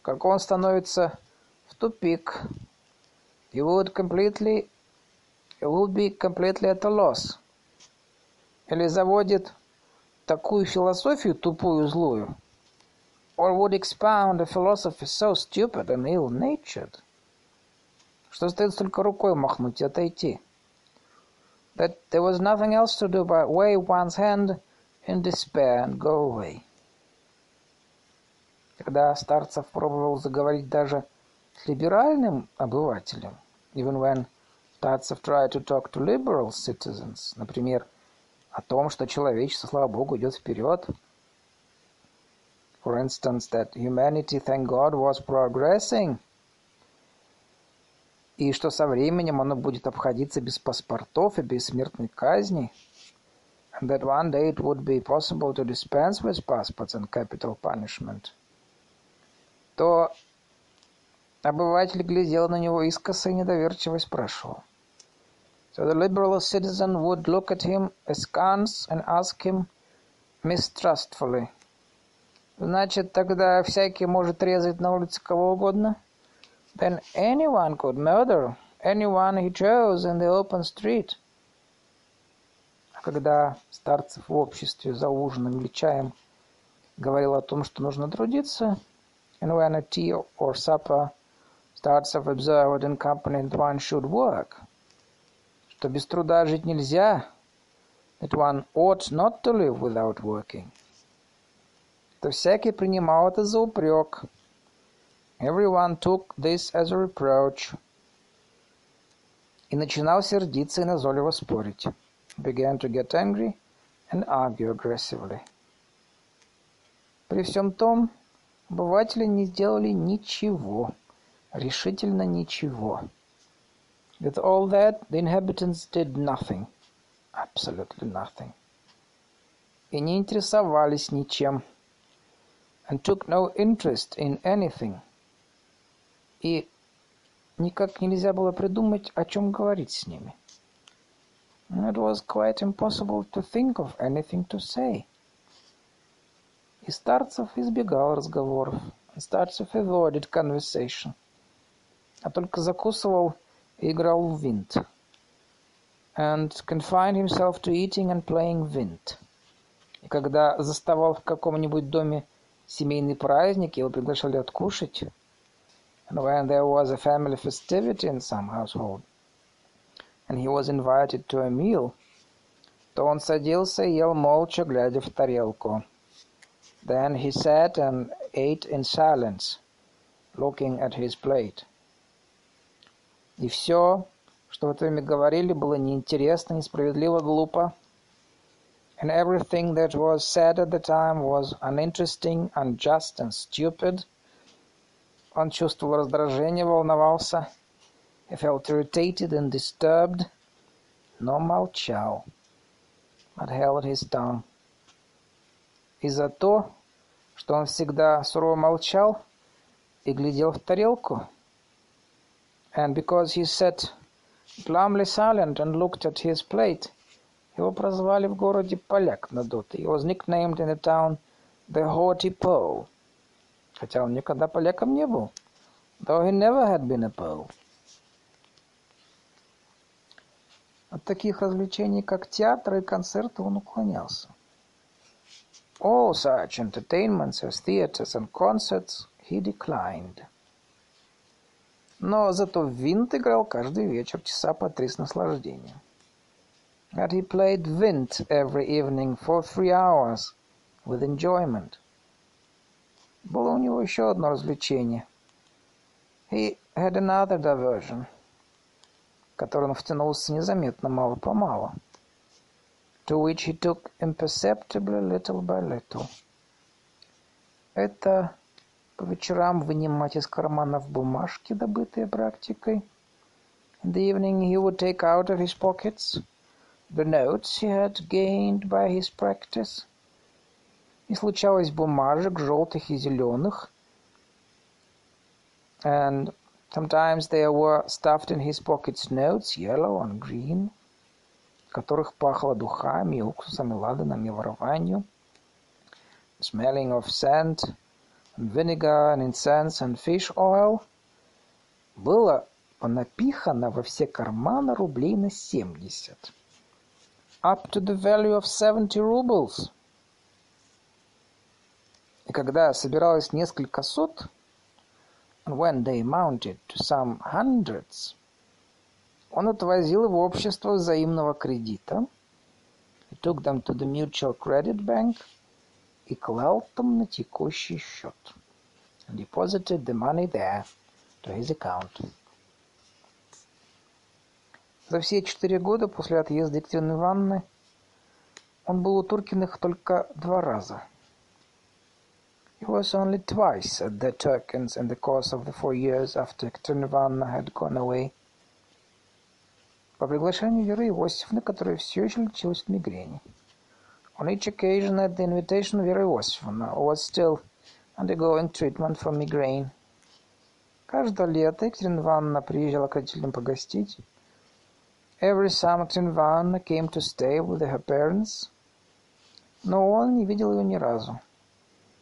как он становится тупик, you would completely, you would be completely at a loss. Или заводит такую философию тупую злую, or would expound a philosophy so stupid and ill-natured, что остается только рукой махнуть и отойти. That there was nothing else to do but wave one's hand in despair and go away. Когда Старцев пробовал заговорить даже либеральным обывателем, even when Старцев tried to talk to liberal citizens, например, о том, что человечество, слава Богу, идет вперед. For instance, that humanity, thank God, was progressing. И что со временем оно будет обходиться без паспортов и без смертной казни. And that one day it would be possible to dispense with passports and capital punishment. То обыватель глядел на него искоса и недоверчиво спрашивал. So the liberal citizen would look at him askance and ask him mistrustfully. Значит, тогда всякий может резать на улице кого угодно? Then anyone could murder anyone he chose in the open street. А когда старцев в обществе за ужином или чаем говорил о том, что нужно трудиться, and when at tea or supper Startsev observed in company that one should work – что без труда жить нельзя, that one ought not to live without working, то всякий принимал это за упрек. Everyone took this as a reproach. И начинал сердиться и назойливо спорить. Began to get angry and argue aggressively. При всем том, обыватели не сделали ничего, решительно ничего. With all that, the inhabitants did nothing. Absolutely nothing. И не интересовались ничем. And took no interest in anything. И никак нельзя было придумать, о чем говорить с ними. It was quite impossible to think of anything to say. И Старцев избегал разговоров. Старцев avoided conversation. А только закусывал играл в винт, and confined himself to eating and playing vint. И когда заставал в каком-нибудь доме семейный праздник, его приглашали откушать, and when there was a family festivity in some household, and he was invited to a meal, то он садился и ел молча, глядя в тарелку. Then he sat and ate in silence, looking at his plate. И все, что в это время говорили, было неинтересно, несправедливо, глупо. And everything that was said at the time was uninteresting, unjust and stupid. Он чувствовал раздражение, волновался. He felt irritated and disturbed, но молчал. But held his tongue. И за то, что он всегда сурово молчал и глядел в тарелку, and because he sat glumly silent and looked at his plate, его прозвали в городе поляк надутый. He was nicknamed in the town the haughty Pole, хотя он никогда поляком не был, though he never had been a Pole. От таких развлечений, как театр и концерты, он уклонялся. All such entertainments as theaters and concerts he declined. Но зато в винт играл каждый вечер часа по три с наслаждением. But he played vint every evening for three hours with enjoyment. Было у него еще одно развлечение. He had another diversion, который он втянулся незаметно, мало-помалу, to which he took imperceptibly little by little. это по вечерам вынимать из карманов бумажки, добытые практикой. In the evening he would take out of his pockets the notes he had gained by his practice. И случалось бумажек желтых и зеленых. And sometimes there were stuffed in his pockets notes, yellow and green, которых пахло духами, уксусом и ладаном и ворованию. Smelling of scent vinegar and incense and fish oil. Было понапихано во все карманы рублей на семьдесят. Up to the value of seventy rubles. И когда собиралось несколько сот, and when they amounted to some hundreds, он отвозил в общество взаимного кредита, he took them to the mutual credit bank и клал там на текущий счет, and deposited the money there to his account. За все четыре года после отъезда Екатерины Ивановны он был у Туркиных только два раза – He was only twice at the Turkins in the course of the four years after Ekaterinivana had gone away. По приглашению Веры Иосифовны, которая все еще лечилась от мигрени. On each occasion at the invitation of Vera Iosifovna, who was still undergoing treatment for migraine. Каждое лето Екатерина Ивановна приезжала к родителям погостить. Every summer Екатерина Ивановна came to stay with her parents, но он не видел ее ни разу.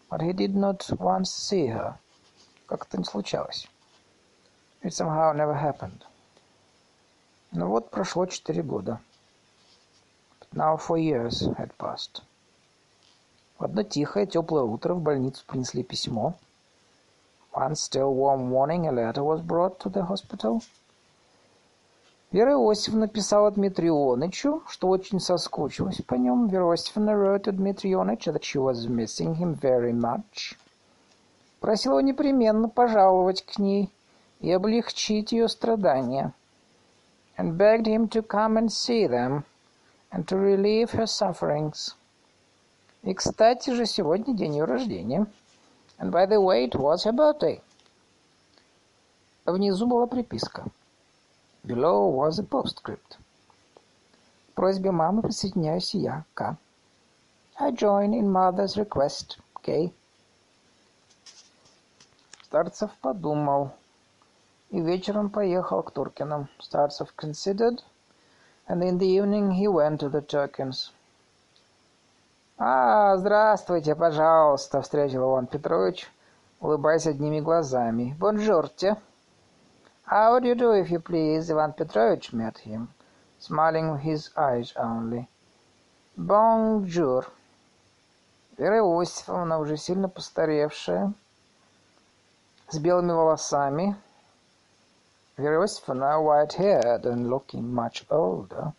But he did not once see her. Как-то не случалось. It somehow never happened. Ну вот прошло четыре года. Now four years had passed. В одно тихое, теплое утро в больницу принесли письмо. One still warm morning a letter was brought to the hospital. Вера Иосифовна писала Дмитрию Ионычу, что очень соскучилась по нем. Вера Иосифовна wrote to Дмитрий Ионыч that she was missing him very much. Просила его непременно пожаловать к ней и облегчить ее страдания. And begged him to come and see them and to relieve her sufferings. И, кстати же, сегодня день ее рождения. And by the way, it was her birthday. Внизу была приписка — Below was a postscript. просьбе мамы присоединяюсь я, К. I join in mother's request, K. Старцев подумал и вечером поехал к Туркиным. Старцев considered, and in the evening he went to the Turkins. «А, здравствуйте, пожалуйста», — встретил Иван Петрович, улыбаясь одними глазами. «Бонжурте». How do you do, if you please? Ivan Petrovich met him, smiling with his eyes only. Bonjour. Вера Иосифовна, уже сильно постаревшая, с белыми волосами. Вера Иосифовна, white-haired and looking much older.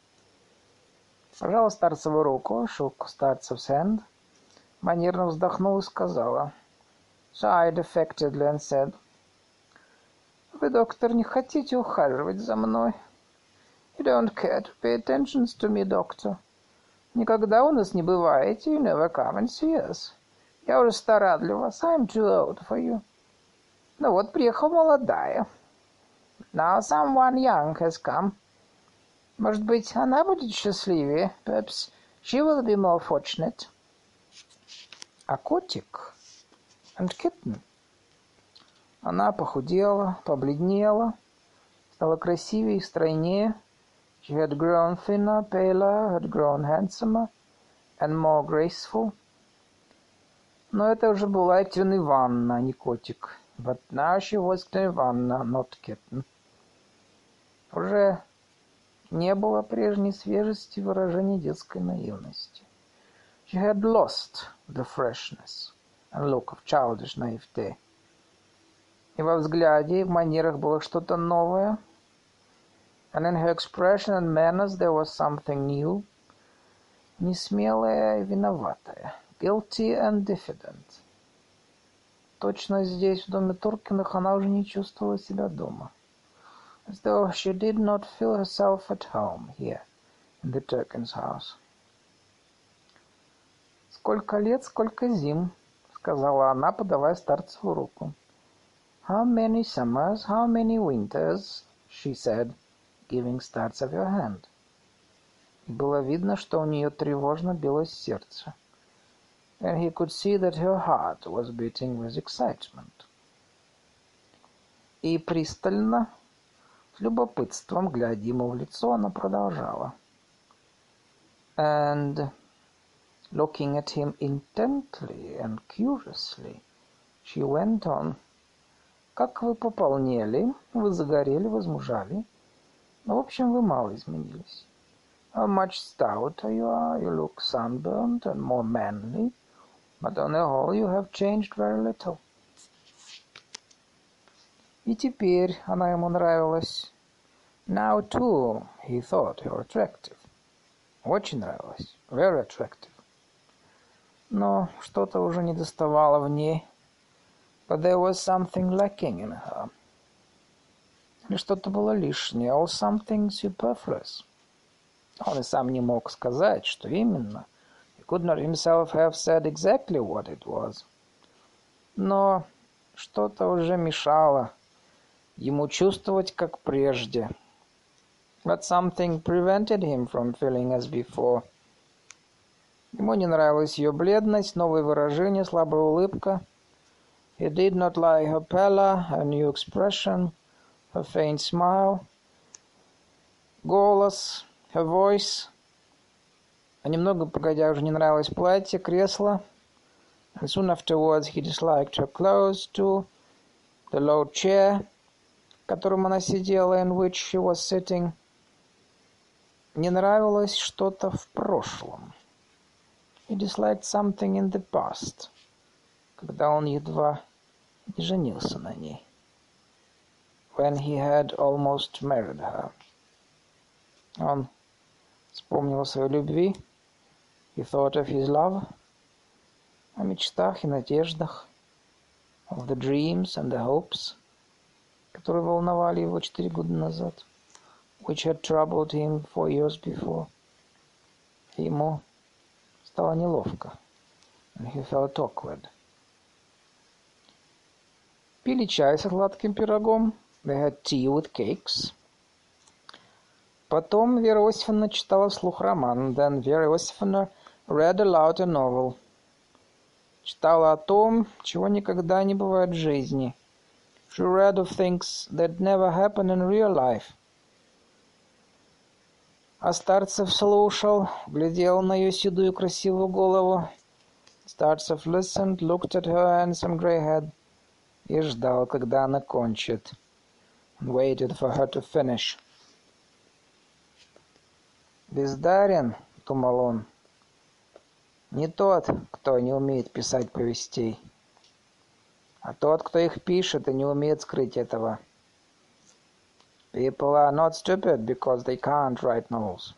Пожала Старцеву руку, shook Starцев's hand, манерно вздохнула и сказала, sighed affectedly and said, Вы, доктор, не хотите ухаживать за мной? You don't care to pay attentions to me, doctor. Никогда у нас не бываете. You never come and see us. Я уже стара для вас. I'm too old for you. Ну вот, приехала молодая. Now someone young has come. Может быть, она будет счастливее. Perhaps she will be more fortunate. А котик and kitten — она похудела, побледнела, стала красивее и стройнее. She had grown thinner, paler, had grown handsomer and more graceful. Но это уже была Екатерина Ивановна, а не котик. But now she was Екатерина Ивановна, not kitten. Уже не было прежней свежести выражения детской наивности. She had lost the freshness and look of childish naivete. И во взгляде, и в манерах было что-то новое. And in her expression and manners there was something new. Несмелая и виноватая. Guilty and diffident. Точно здесь, в доме Туркиных, она уже не чувствовала себя дома. As though she did not feel herself at home here, in the Turkins' house. Сколько лет, сколько зим, сказала она, подавая старцеву руку. How many summers, how many winters, she said, giving Starцев her hand. И было видно, что у нее тревожно билось сердце. And he could see that her heart was beating with excitement. И пристально, любопытством, глядя ему в лицо, она продолжала. And looking at him intently and curiously, she went on. Как вы пополнели, вы загорели, возмужали. Ну, в общем, вы мало изменились. How much stouter you are, you look sunburned and more manly, but on the whole you have changed very little. И теперь она ему нравилась. Now, too, he thought her attractive. Очень нравилась. Very attractive. Но что-то уже не доставало в ней. But there was something lacking in her. Или что-то было лишнее, or something superfluous. Он и сам не мог сказать, что именно. He could not himself have said exactly what it was. Но что-то уже мешало ему чувствовать, как прежде. But something prevented him from feeling as before. Ему не нравилась ее бледность, новые выражения, слабая улыбка. He did not like her pallor, her new expression, her faint smile, голос, her voice. А немного погодя уже не нравилось платье, кресло. And soon afterwards he disliked her clothes too, the low chair, в котором она сидела, in which she was sitting. Не нравилось что-то в прошлом. He disliked something in the past, когда он едва не женился на ней. When he had almost married her. Он вспомнил о своей любви. He thought of his love. О мечтах и надеждах. Of the dreams and the hopes, которые волновали его четыре года назад. Which had troubled him four years before. Ему стало неловко. And he felt awkward. Пили чай со сладким пирогом. They had tea with cakes. Потом Вера Иосифовна читала вслух роман. Then Вера Иосифовна read aloud a novel. Читала о том, чего никогда не бывает в жизни. She read of things that never happen in real life. А Старцев слушал, глядел на ее седую красивую голову. Starцев listened, looked at her handsome grey head и ждал, когда она кончит. Waited for her to finish. Бездарен, думал он, не тот, кто не умеет писать повестей, а тот, кто их пишет и не умеет скрыть этого. People are not stupid because they can't write novels,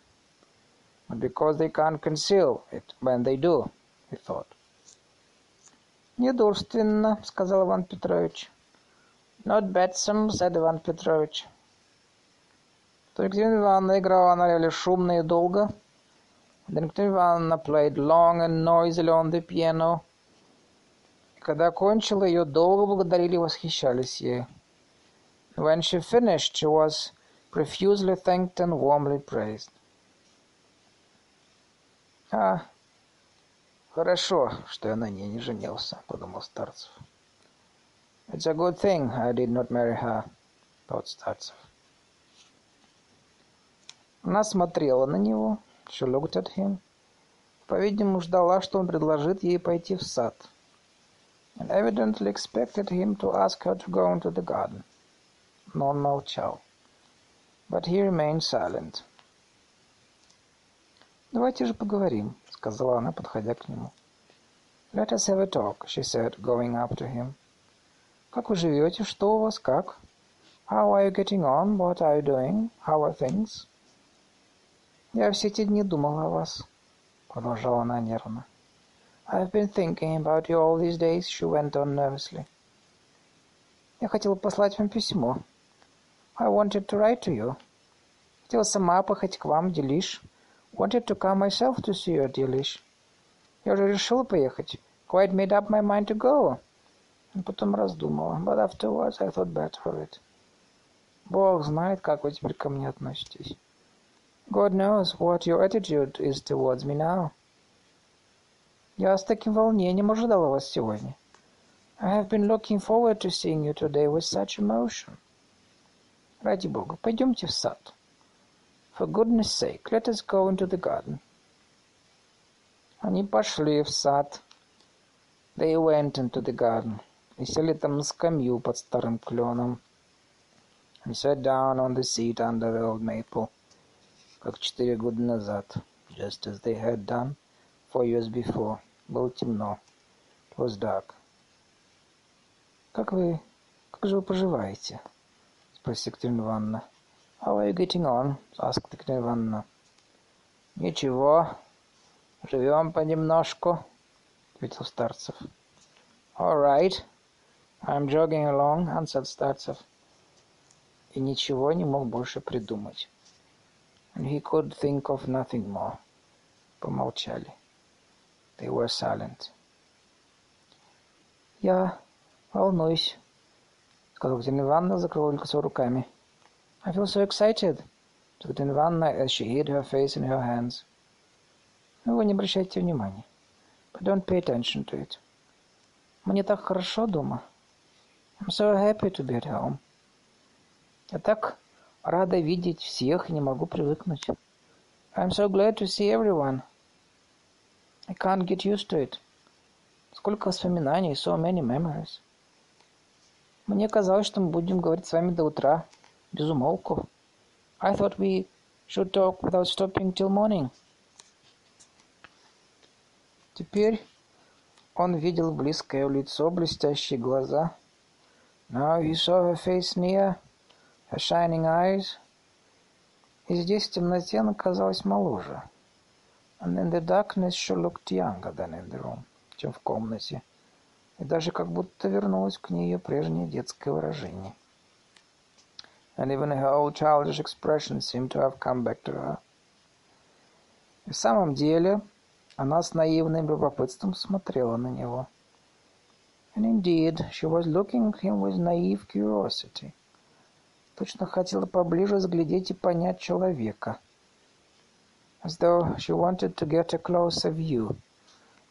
but because they can't conceal it when they do, he thought. «Недурственно», — сказал Иван Петрович. «Not bad, said Иван Петрович. Екатерина Ивановна играла на рояле шумно и долго. Екатерина Ивановна played long and noisily on the piano. Когда кончила, ее долго благодарили и восхищались ей. When she finished, she was profusely thanked and warmly praised. «А, хорошо, что я на ней не женился», — подумал Старцев. «It's a good thing I did not marry her», — thought Старцев. Она смотрела на него, she looked at him, по-видимому, ждала, что он предложит ей пойти в сад, and evidently expected him to ask her to go into the garden. Но он молчал. But he remained silent. «Давайте же поговорим», — сказала она, подходя к нему. «Let us have a talk», — she said, going up to him. «Как вы живете? Что у вас? Как?» «How are you getting on? What are you doing? How are things?» «Я все эти дни думала о вас», — продолжала она нервно. «I've been thinking about you all these days», — she went on nervously. «Я хотела послать вам письмо», I wanted to write to you. Хотела сама поехать к вам, Делиш. Wanted to come myself to see you, Делиш. Я уже решила поехать. quite made up my mind to go. Но потом раздумала. But afterwards I thought better of it. Бог знает, как вы теперь ко мне относитесь. God knows what your attitude is towards me now. Я с таким волнением ожидала вас сегодня. I have been looking forward to seeing you today with such emotion. Ради Бога, пойдемте в сад. For goodness sake, let us go into the garden. Они пошли в сад. They went into the garden. И сели там на скамью под старым кленом. And sat down on the seat under the old maple. Как четыре года назад. Just as they had done four years before. Было темно. It was dark. «Как вы... как же вы поживаете?» — спросила Екатерина Ивановна. «How are you getting on?» — asked Екатерина Ивановна. «Ничего. Живем понемножку», — ответил Старцев. «All right. I'm jogging along», — answered Старцев. И ничего не мог больше придумать. And he could think of nothing more. Помолчали. They were silent. «Я волнуюсь», — сказала Екатерина Ивановна, закрыла лицо руками. «I feel so excited», — said Екатерина Ивановна, as she hid her face in her hands. «Ну, вы не обращайте внимания. But don't pay attention to it. Мне так хорошо дома. I'm so happy to be at home. Я так рада видеть всех и не могу привыкнуть. I'm so glad to see everyone. I can't get used to it. Сколько воспоминаний, so many memories. Мне казалось, что мы будем говорить с вами до утра, без умолку. I thought we should talk without stopping till morning. Теперь он видел близкое лицо, блестящие глаза. Now he saw her face near, her shining eyes. И здесь в темноте она казалась моложе. And in the darkness she looked younger than in the room, чем в комнате и даже как будто вернулось к ней ее прежнее детское выражение. And even her old childish expression seemed to have come back to her. И в самом деле она с наивным любопытством смотрела на него. And indeed, she was looking at him with naive curiosity. Точно хотела поближе взглядеть и понять человека. As though she wanted to get a closer view,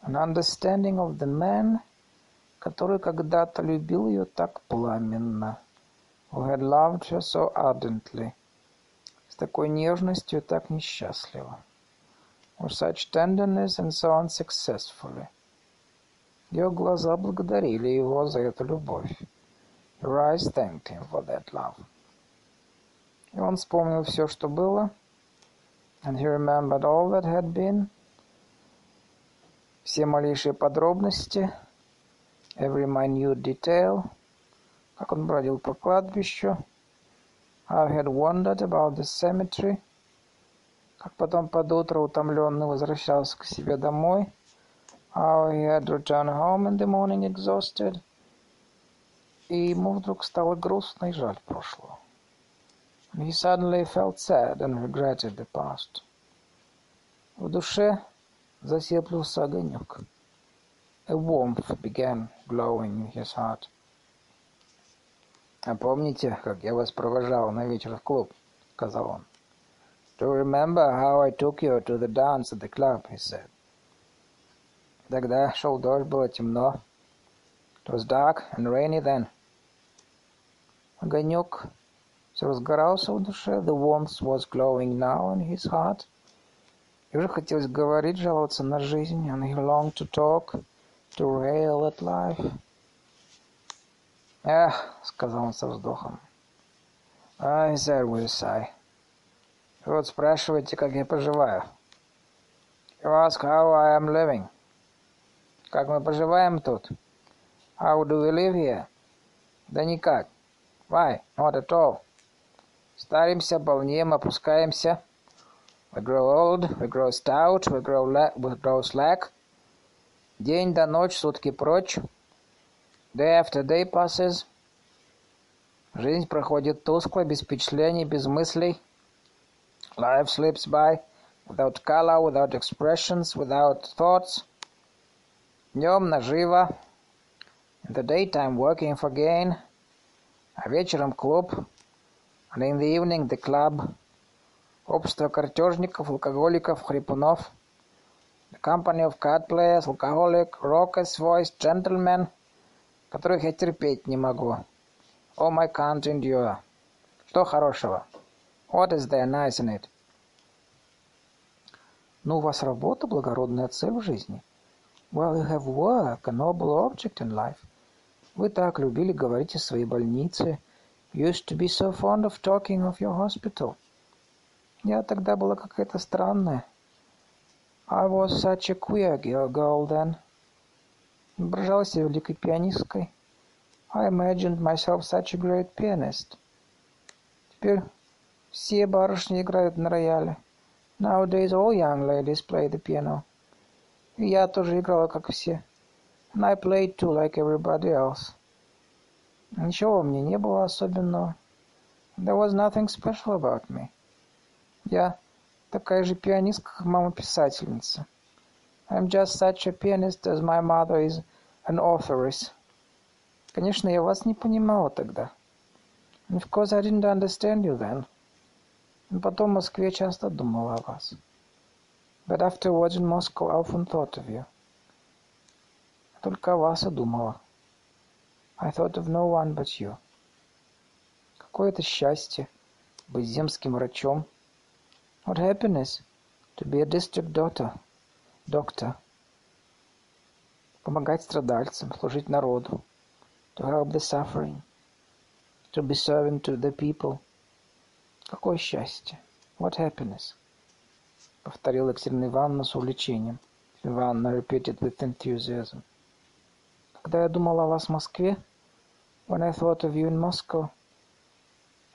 an understanding of the man который когда-то любил ее так пламенно, who had loved her so ardently, с такой нежностью так несчастливо, with such tenderness and so unsuccessfully. Ее глаза благодарили его за эту любовь. Her eyes thanked him for that love. И он вспомнил все, что было, and he remembered all that had been, все малейшие подробности — every minute detail, как он бродил по кладбищу, how he had wandered about the cemetery, как потом под утро утомленный возвращался к себе домой, how he had returned home in the morning exhausted, и ему вдруг стало грустно и жаль прошлого. And he suddenly felt sad and regretted the past. В душе засеплился огонек. A warmth began glowing in his heart. «А помните, как я вас провожал на вечер в клуб?» — сказал он. «Do you remember how I took you to the dance at the club?» — he said. Тогда шел дождь, было темно. It was dark and rainy then. Огонек все разгорался в душе. The warmth was glowing now in his heart. И уже хотелось говорить, жаловаться на жизнь, and he longed to talk to rail at life. «Эх», — сказал он со вздохом. «I said with a sigh. Вот спрашиваете, как я поживаю. You ask how I am living. Как мы поживаем тут? How do we live here? Да никак. Why? Not at all. Старимся, полнеем, опускаемся. We grow old, we grow stout, we grow, we grow slack. День да ночь, сутки прочь. Day after day passes. Жизнь проходит тускло, без впечатлений, без мыслей. Life slips by without color, without expressions, without thoughts. Днем наживо. In the daytime working for gain. А вечером клуб. And in the evening the club. Общество картежников, алкоголиков, хрипунов. The company of card players, alcoholic, rockers, voice, gentlemen, которых я терпеть не могу. All I can't endure. Что хорошего? What is there nice in it? Ну, у вас работа, благородная цель в жизни. Well, you have work, a noble object in life. Вы так любили говорить о своей больнице. Used to be so fond of talking of your hospital. Я тогда была какая-то странная. I was such a queer girl then. Воображала себя великой пианисткой. I imagined myself such a great pianist. Теперь все барышни играют на рояле. Nowadays all young ladies play the piano. И я тоже играла, как все. And I played too, like everybody else. Ничего мне не было особенного. There was nothing special about me. Я такая же пианистка, как мама-писательница. I'm just such a pianist as my mother is an authoress. Конечно, я вас не понимала тогда. And of course I didn't understand you then. Потом в Москве часто думал о вас. But afterwards in Moscow I often thought of you. Только о вас и думала. I thought of no one but you. Какое это счастье быть земским врачом. What happiness to be a district doctor. Doctor. Помогать страдальцам, служить народу. To help the suffering. To be serving to the people. Какое счастье! What happiness! Повторила Екатерина Ивановна с увлечением. Ивановна repeated with enthusiasm. Когда я думала о вас в Москве, when I thought of you in Moscow,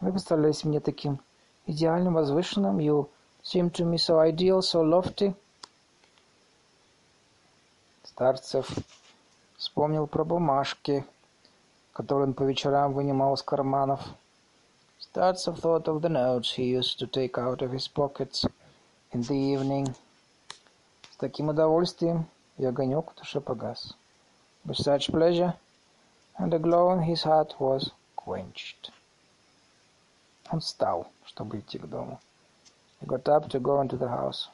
вы представлялись мне таким идеальным, возвышенным, you seemed to me so ideal, so lofty. Старцев вспомнил про бумажки, которые он по вечерам вынимал из карманов. Startsov thought of the notes he used to take out of his pockets in the evening. С таким удовольствием и огонек в душе погас. With such pleasure, and the glow in his heart was quenched. Он встал, чтобы идти к дому. He got up to go into the house.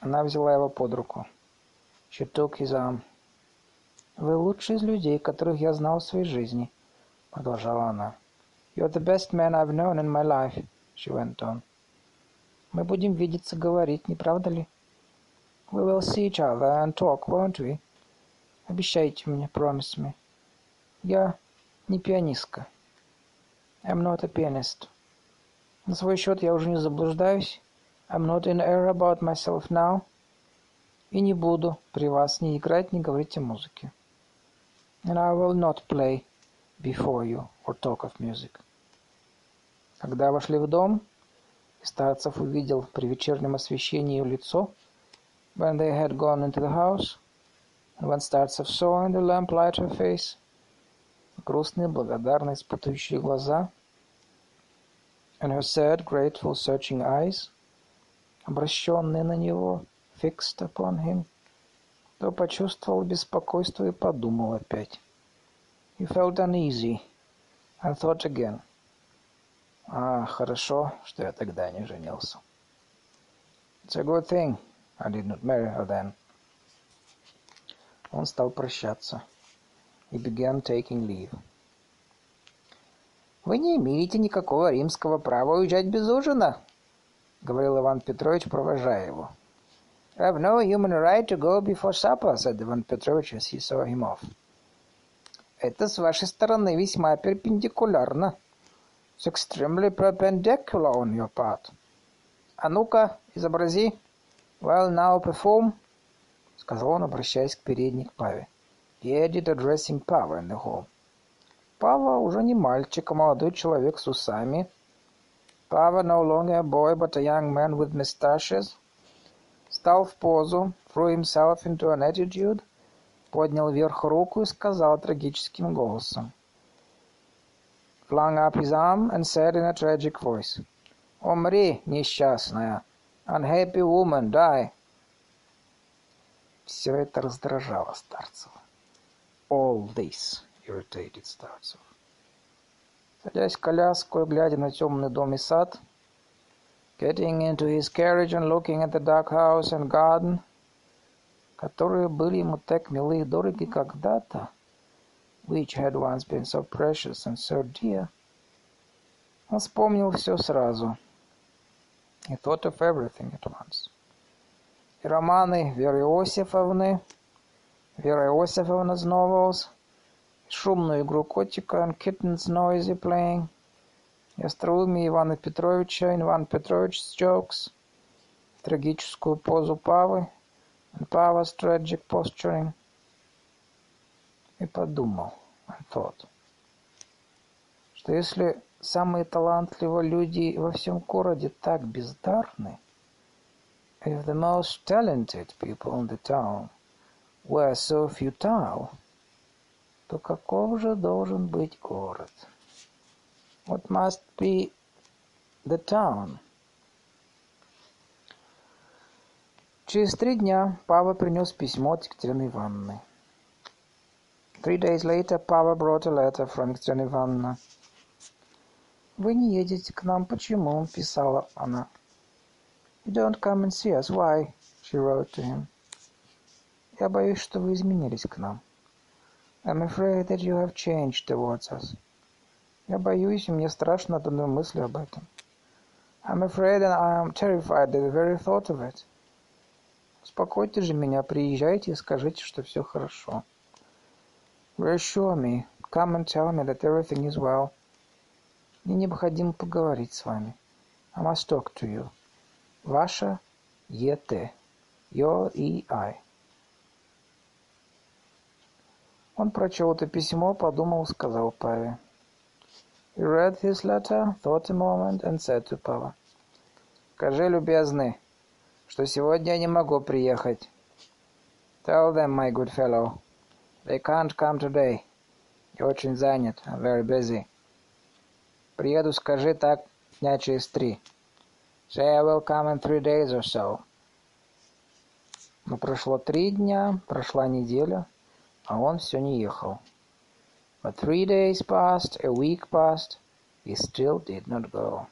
Она взяла его под руку. She took his arm. «Вы лучший из людей, которых я знал в своей жизни», — продолжала она. You're the best man I've known in my life, she went on. Мы будем видеться, говорить, не правда ли? We will see each other and talk, won't we? Обещайте мне, promise me. Я не пианистка. I'm not a pianist. На свой счет я уже не заблуждаюсь. I'm not in error about myself now. И не буду при вас ни играть, ни говорить о музыке. And I will not play before you or talk of music. Когда вошли в дом, и Старцев увидел при вечернем освещении лицо, when they had gone into the house, when Starцев saw in the lamplight her face, грустные, благодарные, испытывающие глаза, and her sad, grateful, searching eyes, обращенные на него, fixed upon him, то почувствовал беспокойство и подумал опять. He felt uneasy and thought again. А, хорошо, что я тогда не женился. It's a good thing I did not marry her then. Он стал прощаться. He began taking leave. «Вы не имеете никакого римского права уезжать без ужина», — говорил Иван Петрович, провожая его. «I have no human right to go before supper», — said Иван Петрович as he saw him off. Это с вашей стороны весьма перпендикулярно. It's extremely perpendicular on your part. А ну-ка, изобрази. Well, now perform, сказал он, обращаясь к передней к Паве. Added, addressing Pava in the hall. Пава уже не мальчик, а молодой человек с усами. Pava no longer a boy, but a young man with mustaches. Стал в позу, threw himself into an attitude, поднял вверх руку и сказал трагическим голосом. Flung up his arm and said in a tragic voice, «Умри, несчастная! Unhappy woman, die!» Все это раздражало старцев. All this irritated старцев. Садясь в коляску и глядя на темный дом и сад, getting into his carriage and looking at the dark house and garden, которые были ему так милы и дороги когда-то, which had once been so precious and so dear, он вспомнил все сразу. He thought of everything at once. Романы Веры Иосифовны, Вера Иосифовна's novels, шумную игру котика and kittens noisy playing, и остроумие Ивана Петровича, Иван Петрович's jokes, трагическую позу Павы, and Pava's tragic posturing, и подумал, and thought, что если самые талантливые люди во всем городе так бездарны, if the most talented people in the town were so futile, то каков же должен быть город? What must be the town? Через три дня Пава принес письмо от Екатерины Ивановны. Three days later, Pava brought a letter from Екатерина Ивановна. «Вы не едете к нам. Почему?» – писала она. «You don't come and see us. Why?» – she wrote to him. «Я боюсь, что вы изменились к нам. I'm afraid that you have changed towards us. Я боюсь, и мне страшно от одной мысли об этом. I'm afraid and I am terrified at the very thought of it. Успокойте же меня, приезжайте и скажите, что все хорошо. Reassure me. Come and tell me that everything is well. Мне необходимо поговорить с вами. I must talk to you. Ваша Е.Т. Your E.I. Он прочел это письмо, подумал, сказал Паве. He read his letter, thought a moment, and said to Пава. Скажи, любезный, что сегодня я не могу приехать. Tell them, my good fellow, they can't come today. Я очень занят. I'm very busy. Приеду, скажи так, дня через три. Say I will come in three days or so. Но прошло три дня, прошла неделя, а он все не ехал. But three days passed, a week passed, he still did not go.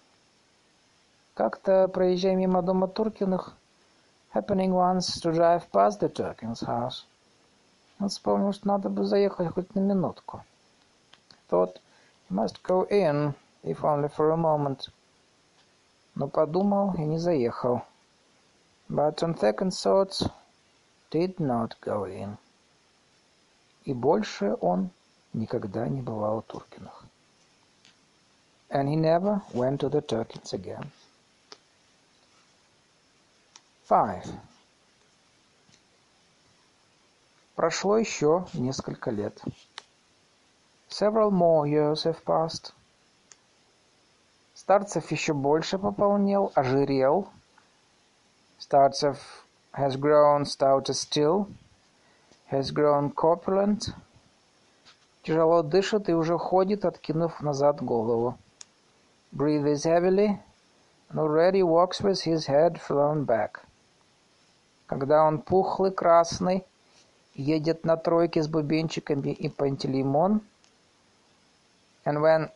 Как-то, проезжая мимо дома Туркиных, happening once to drive past the Turkins' house, он вспомнил, что надо бы заехать хоть на минутку. Thought he must go in if only for a moment. Но подумал и не заехал. But on second thoughts did not go in. И больше он никогда не бывал у Туркиных. And he never went to the Turkins again. Five. Прошло еще несколько лет. Several more years have passed. Старцев еще больше пополнел, ожирел. Startsev has grown stouter still, has grown corpulent. Тяжело дышит и уже ходит, откинув назад голову. Breathes heavily and already walks with his head thrown back. Когда он пухлый, красный, едет на тройке с бубенчиками и пантелеймон, And when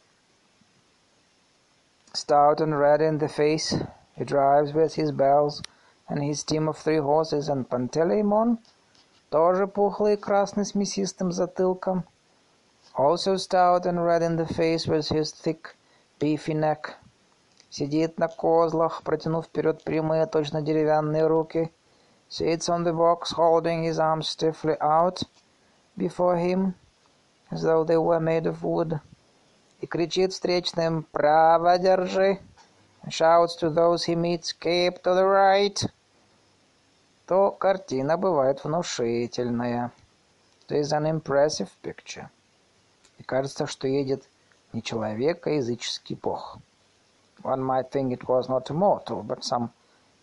stout and red in the face, he drives with his bells and his team of three horses and Panteleimon, тоже пухлый красный с мясистым затылком, also stout and red in the face with his thick beefy neck, сидит на козлах, протянув вперед прямые, точно деревянные руки, sits on the box holding his arms stiffly out before him, as though they were made of wood. И кричит встречным «Право держи!» and shouts to those he meets «Keep to the right!» то картина бывает внушительная. It is an impressive picture. И кажется, что едет не человек, а языческий бог. One might think it was not a mortal, but some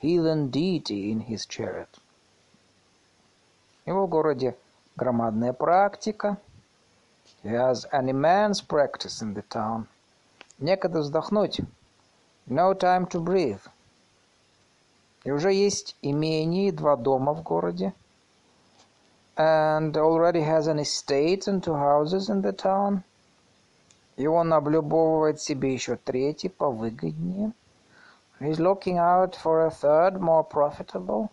heathen deity in his chariot. Его в городе громадная практика — He has an immense practice in the town. Некогда вздохнуть. No time to breathe. И уже есть имение и два дома в городе. and already has an estate and two houses in the town. И он облюбовывает себе еще третий, повыгоднее. He's looking out for a third, more profitable.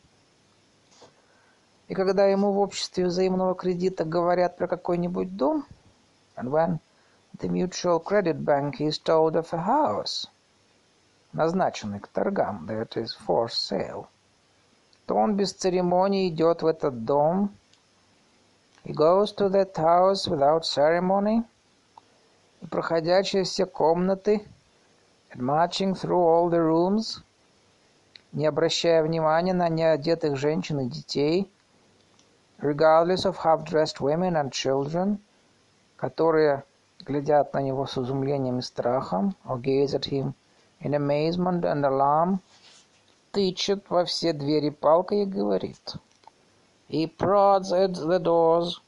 И когда ему в обществе взаимного кредита говорят про какой-нибудь дом, and when the mutual credit bank is told of a house, назначенный к торгам, that is for sale, то он без церемонии идет в этот дом, he goes to that house without ceremony, и проходя через все комнаты, and marching through all the rooms, не обращая внимания на неодетых женщин и детей, regardless of half-dressed women and children, которые глядят на него с изумлением и страхом, or gaze at him in amazement and alarm, тычет во все двери палкой и говорит. He prods at the doors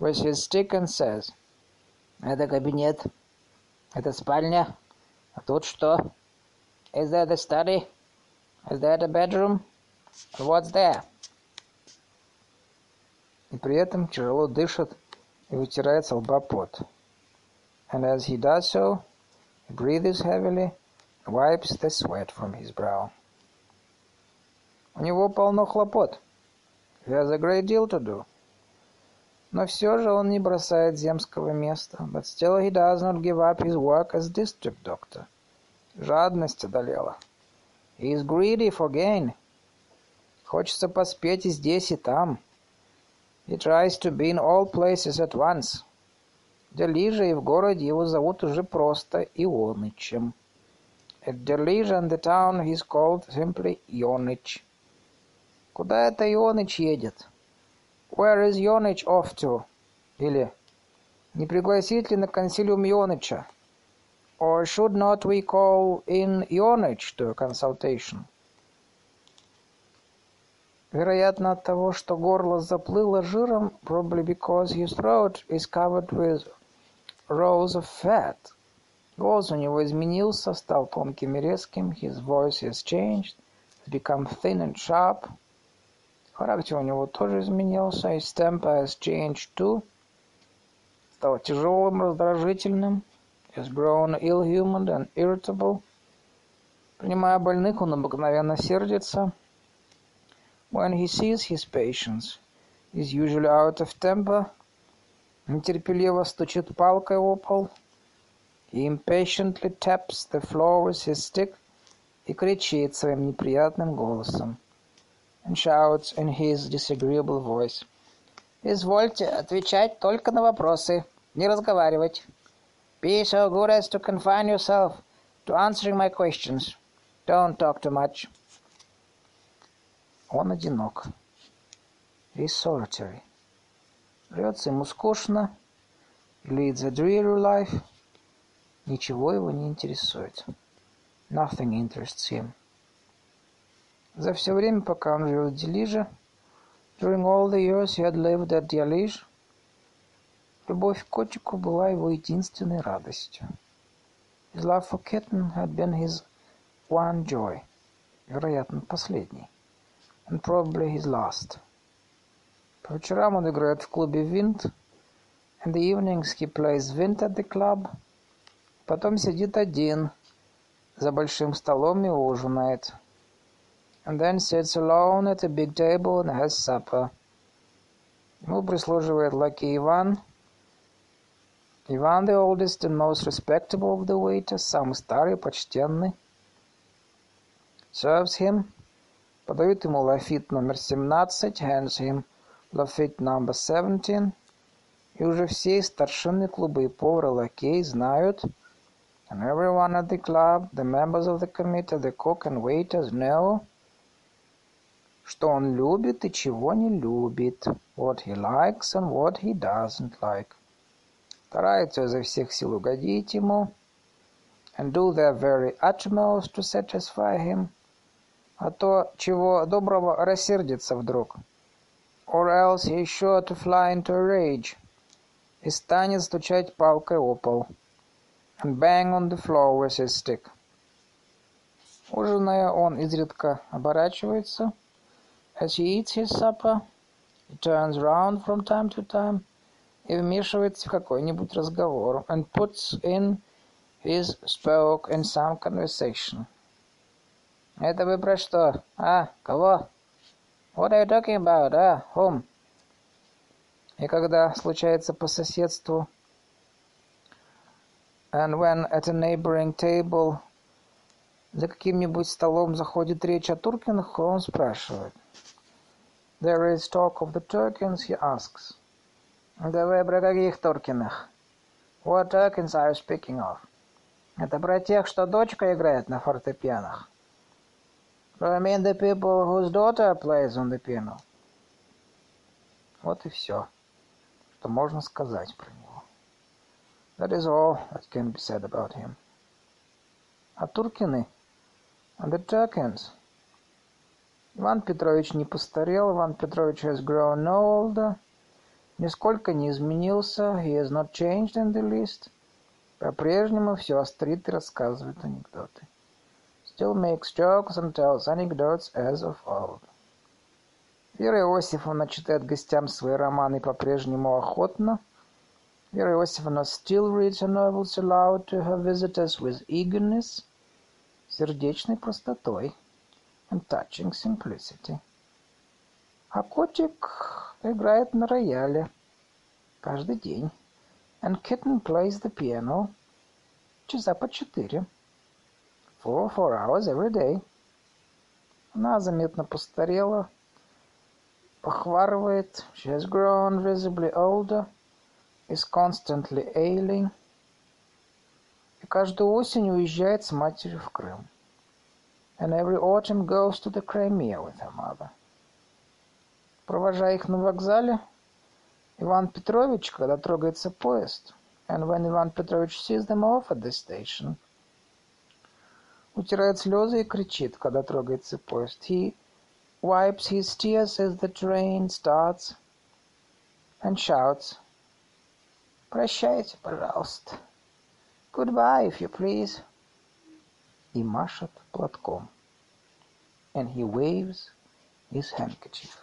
with his stick and says, «Это кабинет, это спальня, а тут что? Is that a study? Is that a bedroom? What's there?» и при этом тяжело дышит и вытирает с лба пот. And as he does so, he breathes heavily and wipes the sweat from his brow. У него полно хлопот. He has a great deal to do. Но все же он не бросает земского места. But still he does not give up his work as district doctor. Жадность одолела. He is greedy for gain. Хочется поспеть и здесь, и там. He tries to be in all places at once. Делижа и в городе его зовут уже просто Ионычем. At Delija in the town he's called simply Ионыч. Куда это Ионыч едет? Where is Ионыч off to? Или не пригласить ли на консилиум Ионыча? Or should not we call in Ионыч to a consultation? Вероятно, от того, что горло заплыло жиром, probably because his throat is covered with rolls of fat. Голос у него изменился, стал тонким и резким. His voice has changed, has become thin and sharp. Характер у него тоже изменился. His temper has changed too. Стал тяжелым, раздражительным. Has grown ill-humored and irritable. Принимая больных, он обыкновенно сердится. When he sees his patients, he is usually out of temper, нетерпеливо стучит палкой о пол, he impatiently taps the floor with his stick и кричит своим неприятным голосом, and shouts in his disagreeable voice. «Извольте отвечать только на вопросы, не разговаривать. Be so good as to confine yourself to answering my questions. Don't talk too much». Он одинок. He's solitary. Живется ему скучно. Leads a dreary life. Ничего его не интересует. Nothing interests him. За все время, пока он жил в Делиже, during all the years he had lived at Dialij, любовь к котику была его единственной радостью. His love for kitten had been his one joy, вероятно, последний and probably his last. По вечерам он играет в клубе «Винт». In the evenings he plays «Винт» at the club. Потом сидит один за большим столом и ужинает. And then sits alone at a big table and has supper. Ему прислуживает лакей Иван. Иван, the oldest and most respectable of the waiters, самый старый, почтенный. Serves him Подают ему лафит номер 17, hands him лафит number 17, и уже все старшины клуба и повар и лакей знают, and everyone at the club, the members of the committee, the cook and waiters know, что он любит и чего не любит, what he likes and what he doesn't like. Стараются изо всех сил угодить ему, and do their very utmost to satisfy him – а то, чего доброго, рассердится вдруг. Or else he is sure to fly into a rage и станет стучать палкой о пол. And bang on the floor with his stick. Ужиная, он изредка оборачивается. As he eats his supper, He turns round from time to time и вмешивается в какой-нибудь разговор and puts in his spoke in some conversation. Это вы про что? А, кого? What are you talking about? А, whom? И когда случается по соседству and when at a neighboring table за каким-нибудь столом заходит речь о Туркинах, он спрашивает. There is talk of the Turkins, he asks. Да вы про каких Туркинах? What Turkins are you speaking of? Это про тех, что дочка играет на фортепианах. Do you mean the people whose daughter plays on the piano? Вот и все, что можно сказать про него. That is all that can be said about him. А Туркины, and the Turkins. Иван Петрович не постарел, Иван Петрович has grown older. Нисколько не изменился, he has not changed in the least. По-прежнему все острит и рассказывает анекдоты. Still makes jokes and tells anecdotes as of old. Вера Иосифовна читает гостям свои романы по-прежнему охотно. Вера Иосифовна still reads her novels aloud to her visitors with eagerness, сердечной простотой and touching simplicity. А котик играет на рояле каждый день. And kitten plays the piano часа по четыре. For four hours every day. Она заметно постарела, похварывает. She has grown visibly older, is constantly ailing. И каждую осень уезжает с матерью в Крым. And every autumn goes to the Crimea with her mother. Провожая их на вокзале, Иван Петрович, когда трогается поезд, and when Ivan Petrovich sees them off at the station, утирает слезы и кричит, когда трогается поезд. He wipes his tears as the train starts and shouts, «Прощайте, пожалуйста! Goodbye, if you please!» и машет платком. And he waves his handkerchief.